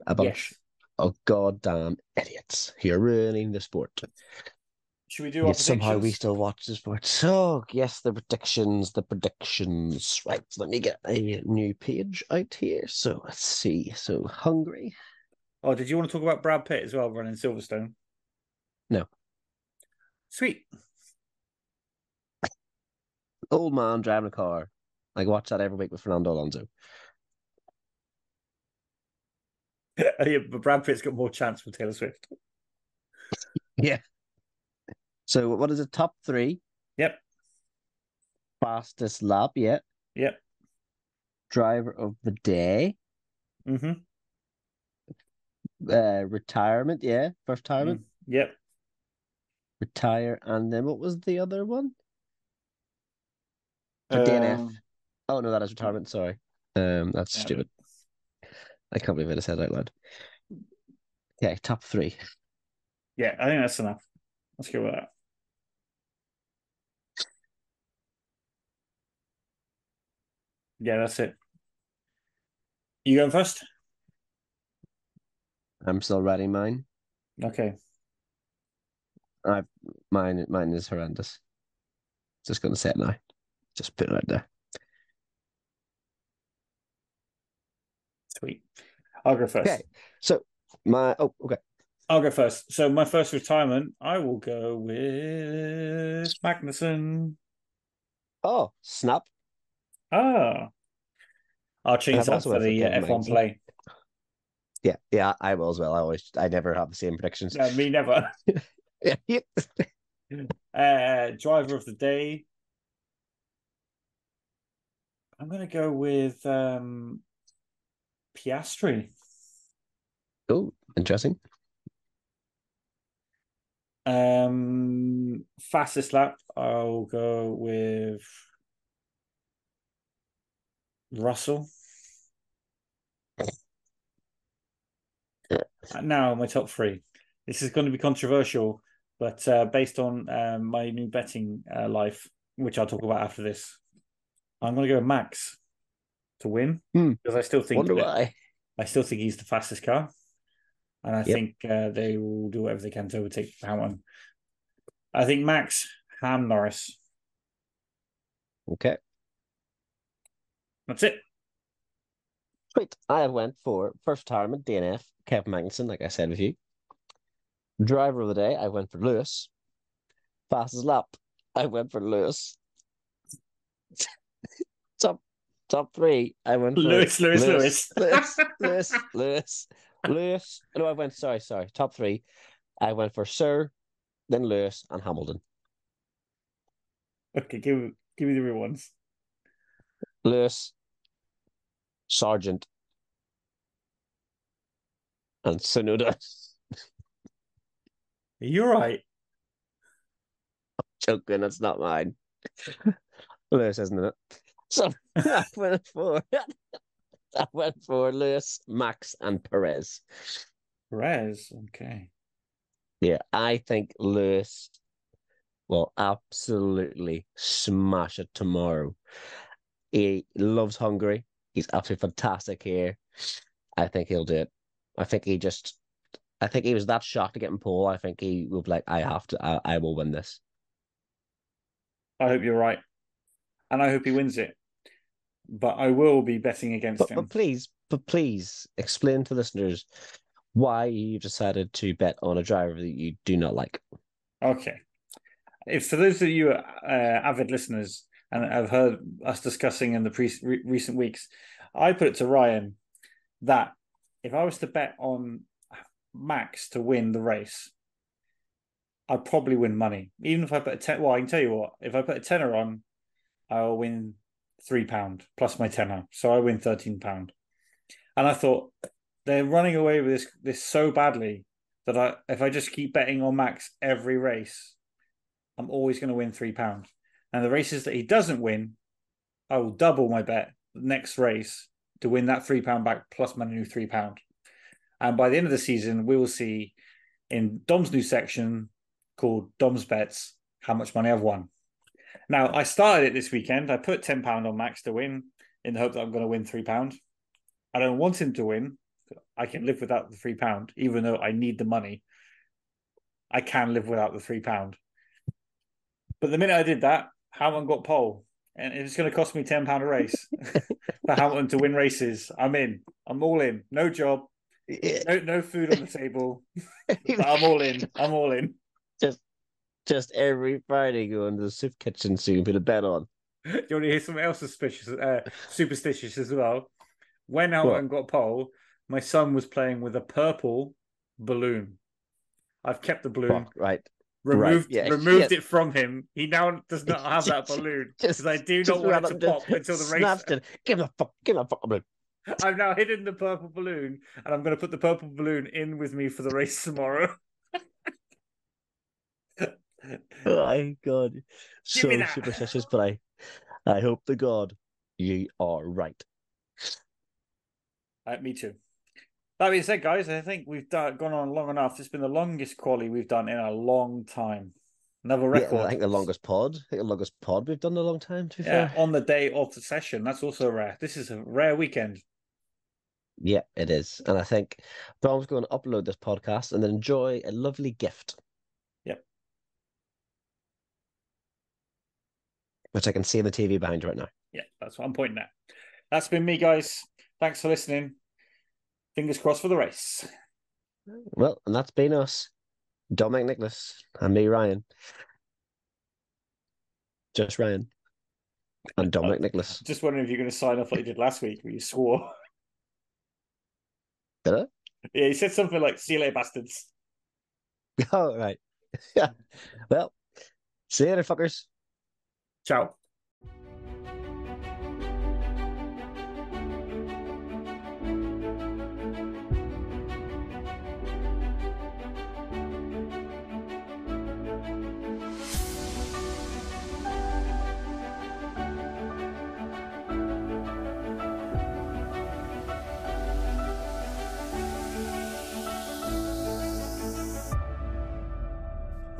Speaker 3: A bunch
Speaker 2: Yes.
Speaker 3: of goddamn idiots who are ruining the sport.
Speaker 2: Should we do our
Speaker 3: somehow we still watch the sport. Oh yes, the predictions, the predictions. Right, let me get a new page out here. So let's see. So Hungary.
Speaker 2: Oh, did you want to talk about Brad Pitt as well running Silverstone?
Speaker 3: No.
Speaker 2: Sweet.
Speaker 3: Old man driving a car. I watch that every week with Fernando Alonso.
Speaker 2: yeah, but Brad Pitt's got more chance with Taylor Swift.
Speaker 3: Yeah. So what is the Top three?
Speaker 2: Yep.
Speaker 3: Fastest lap, yeah.
Speaker 2: Yep.
Speaker 3: Driver of the day.
Speaker 2: Mm-hmm.
Speaker 3: Uh retirement, yeah. First retirement.
Speaker 2: Yep.
Speaker 3: Retire and then what was the other one? For DNF.
Speaker 2: Um,
Speaker 3: Oh no, that is retirement, sorry. Um that's
Speaker 2: Yeah,
Speaker 3: stupid. I can't believe I just said it out loud. Okay, top three.
Speaker 2: yeah, I think that's enough. Let's go with that. Yeah, that's it. You going first?
Speaker 3: I'm still writing mine.
Speaker 2: Okay.
Speaker 3: I Mine mine is horrendous. Just gonna say it now. Just put it out there.
Speaker 2: Sweet. I'll go first.
Speaker 3: Okay. So my oh okay.
Speaker 2: I'll go first. So my first retirement, I will go with Magnussen.
Speaker 3: Oh, snap.
Speaker 2: Ah. I'll change that for the uh, F1
Speaker 3: Magnussen.
Speaker 2: play.
Speaker 3: Yeah, yeah, I will as well. I always I never have the same predictions.
Speaker 2: No, me never.
Speaker 3: Yeah.
Speaker 2: Uh, driver of the day. I'm going to go with um, Piastri.
Speaker 3: oh, interesting.
Speaker 2: Um, fastest lap, I'll go with Russell. Now my top three. This is going to be controversial, but uh, based on um, my new betting uh, life, which I'll talk about after this, I'm going to go Max to win
Speaker 3: Hmm.
Speaker 2: because I still think
Speaker 3: Wonder why.
Speaker 2: I still think he's the fastest car, and I
Speaker 3: Yep.
Speaker 2: think uh, they will do whatever they can to overtake Hamilton. I think Max Ham Norris.
Speaker 3: Okay.
Speaker 2: That's it.
Speaker 3: Sweet. I went for first retirement, DNF, Kevin Magnussen, like I said with you. Driver of the day, I went for Lewis. Fastest lap, I went for Lewis. top top three, I went for
Speaker 2: Lewis, Lewis, Lewis.
Speaker 3: Lewis, Lewis, Lewis, Lewis. No, I went. Sorry, sorry. Top three, I went for Sir, then Lewis and Hamilton.
Speaker 2: Okay, give give me the real ones.
Speaker 3: Lewis, Sargeant, and Tsunoda.
Speaker 2: You're right.
Speaker 3: Joking, that's not mine. Lewis, isn't it? So I went for I went for Lewis, Max, and Perez.
Speaker 2: Perez. Okay.
Speaker 3: Yeah, I think Lewis will absolutely smash it tomorrow. He loves Hungary. He's absolutely fantastic here. I think he'll do it. I think he just I think he was that shocked to get in pole. I think he will be like, I have to I, I will win this.
Speaker 2: I hope you're right, and I hope he wins it. But I will be betting against
Speaker 3: But,
Speaker 2: him.
Speaker 3: but please, but please explain to listeners why you decided to bet on a driver that you do not like.
Speaker 2: Okay. If for those of you uh, avid listeners and have heard us discussing in the pre- re- recent weeks, I put it to Ryan that if I was to bet on Max to win the race, I'd probably win money. Even if I put a ten, well, I can tell you what, if I put a tenner on, I'll win three pound plus my tenner, so I win thirteen pound. And I thought they're running away with this this so badly that I if I just keep betting on Max every race, I'm always going to win three pound. And the races that he doesn't win, I will double my bet next race to win that three pound back plus my new three pound. And by the end of the season, we will see in Dom's new section called Dom's Bets how much money I've won. Now, I started it this weekend. I put £10 on Max to win in the hope that I'm going to win £3. I don't want him to win. I can live without the £3, even though I need the money. I can live without the £3. But the minute I did that, Hamilton got pole. And it's going to cost me £10 a race for Hamilton to win races. I'm in. I'm all in. No job, no, no food on the table. I'm all in. I'm all in.
Speaker 3: Just every Friday going to the soup kitchen soon, put a bet on.
Speaker 2: Do you want to hear something else suspicious, uh, superstitious as well? went When Hamilton got pole, my son was playing with a purple balloon. I've kept the balloon,
Speaker 3: Fuck, right.
Speaker 2: removed
Speaker 3: yeah,
Speaker 2: removed
Speaker 3: shit.
Speaker 2: it from him. He now does not have that balloon because I do not want it to pop until the race.
Speaker 3: it. Give him a fuck. Give him a fucking balloon.
Speaker 2: I've now hidden the purple balloon, and I'm going to put the purple balloon in with me for the race tomorrow.
Speaker 3: Oh my god, so superstitious. But I, I hope to God you are right.
Speaker 2: Uh, me too. That being said, guys, I think we've done, gone on long enough. It's been the longest quali we've done in a long time. Another
Speaker 3: Yeah,
Speaker 2: record.
Speaker 3: I think the longest pod. I think the longest pod we've done in a long time. To be
Speaker 2: Yeah,
Speaker 3: fair,
Speaker 2: on the day of the session. That's also rare. This is a rare weekend.
Speaker 3: yeah, it is. And I think Dom's going to upload this podcast and then enjoy a lovely gift. Which I can see in the TV behind you right now.
Speaker 2: Yeah, that's what I'm pointing at. That's been me, guys. Thanks for listening. Fingers crossed for the race.
Speaker 3: Well, and that's been us, Dominic Nicholas and me, Ryan. Just Ryan and Dominic Nicholas.
Speaker 2: Just wondering if you're going to sign off like you did last week, where you swore.
Speaker 3: Did I?
Speaker 2: Yeah, you said something like "See you later, bastards."
Speaker 3: Oh, right. Yeah. Well, see you later, fuckers.
Speaker 2: Ciao.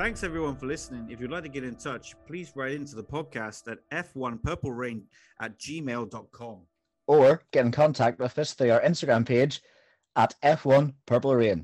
Speaker 1: Thanks everyone for listening. If you'd like to get in touch, please write into the podcast at f1purplerain at gmail.com.
Speaker 8: Or get in contact with us through our Instagram page at F1 Purple Rain.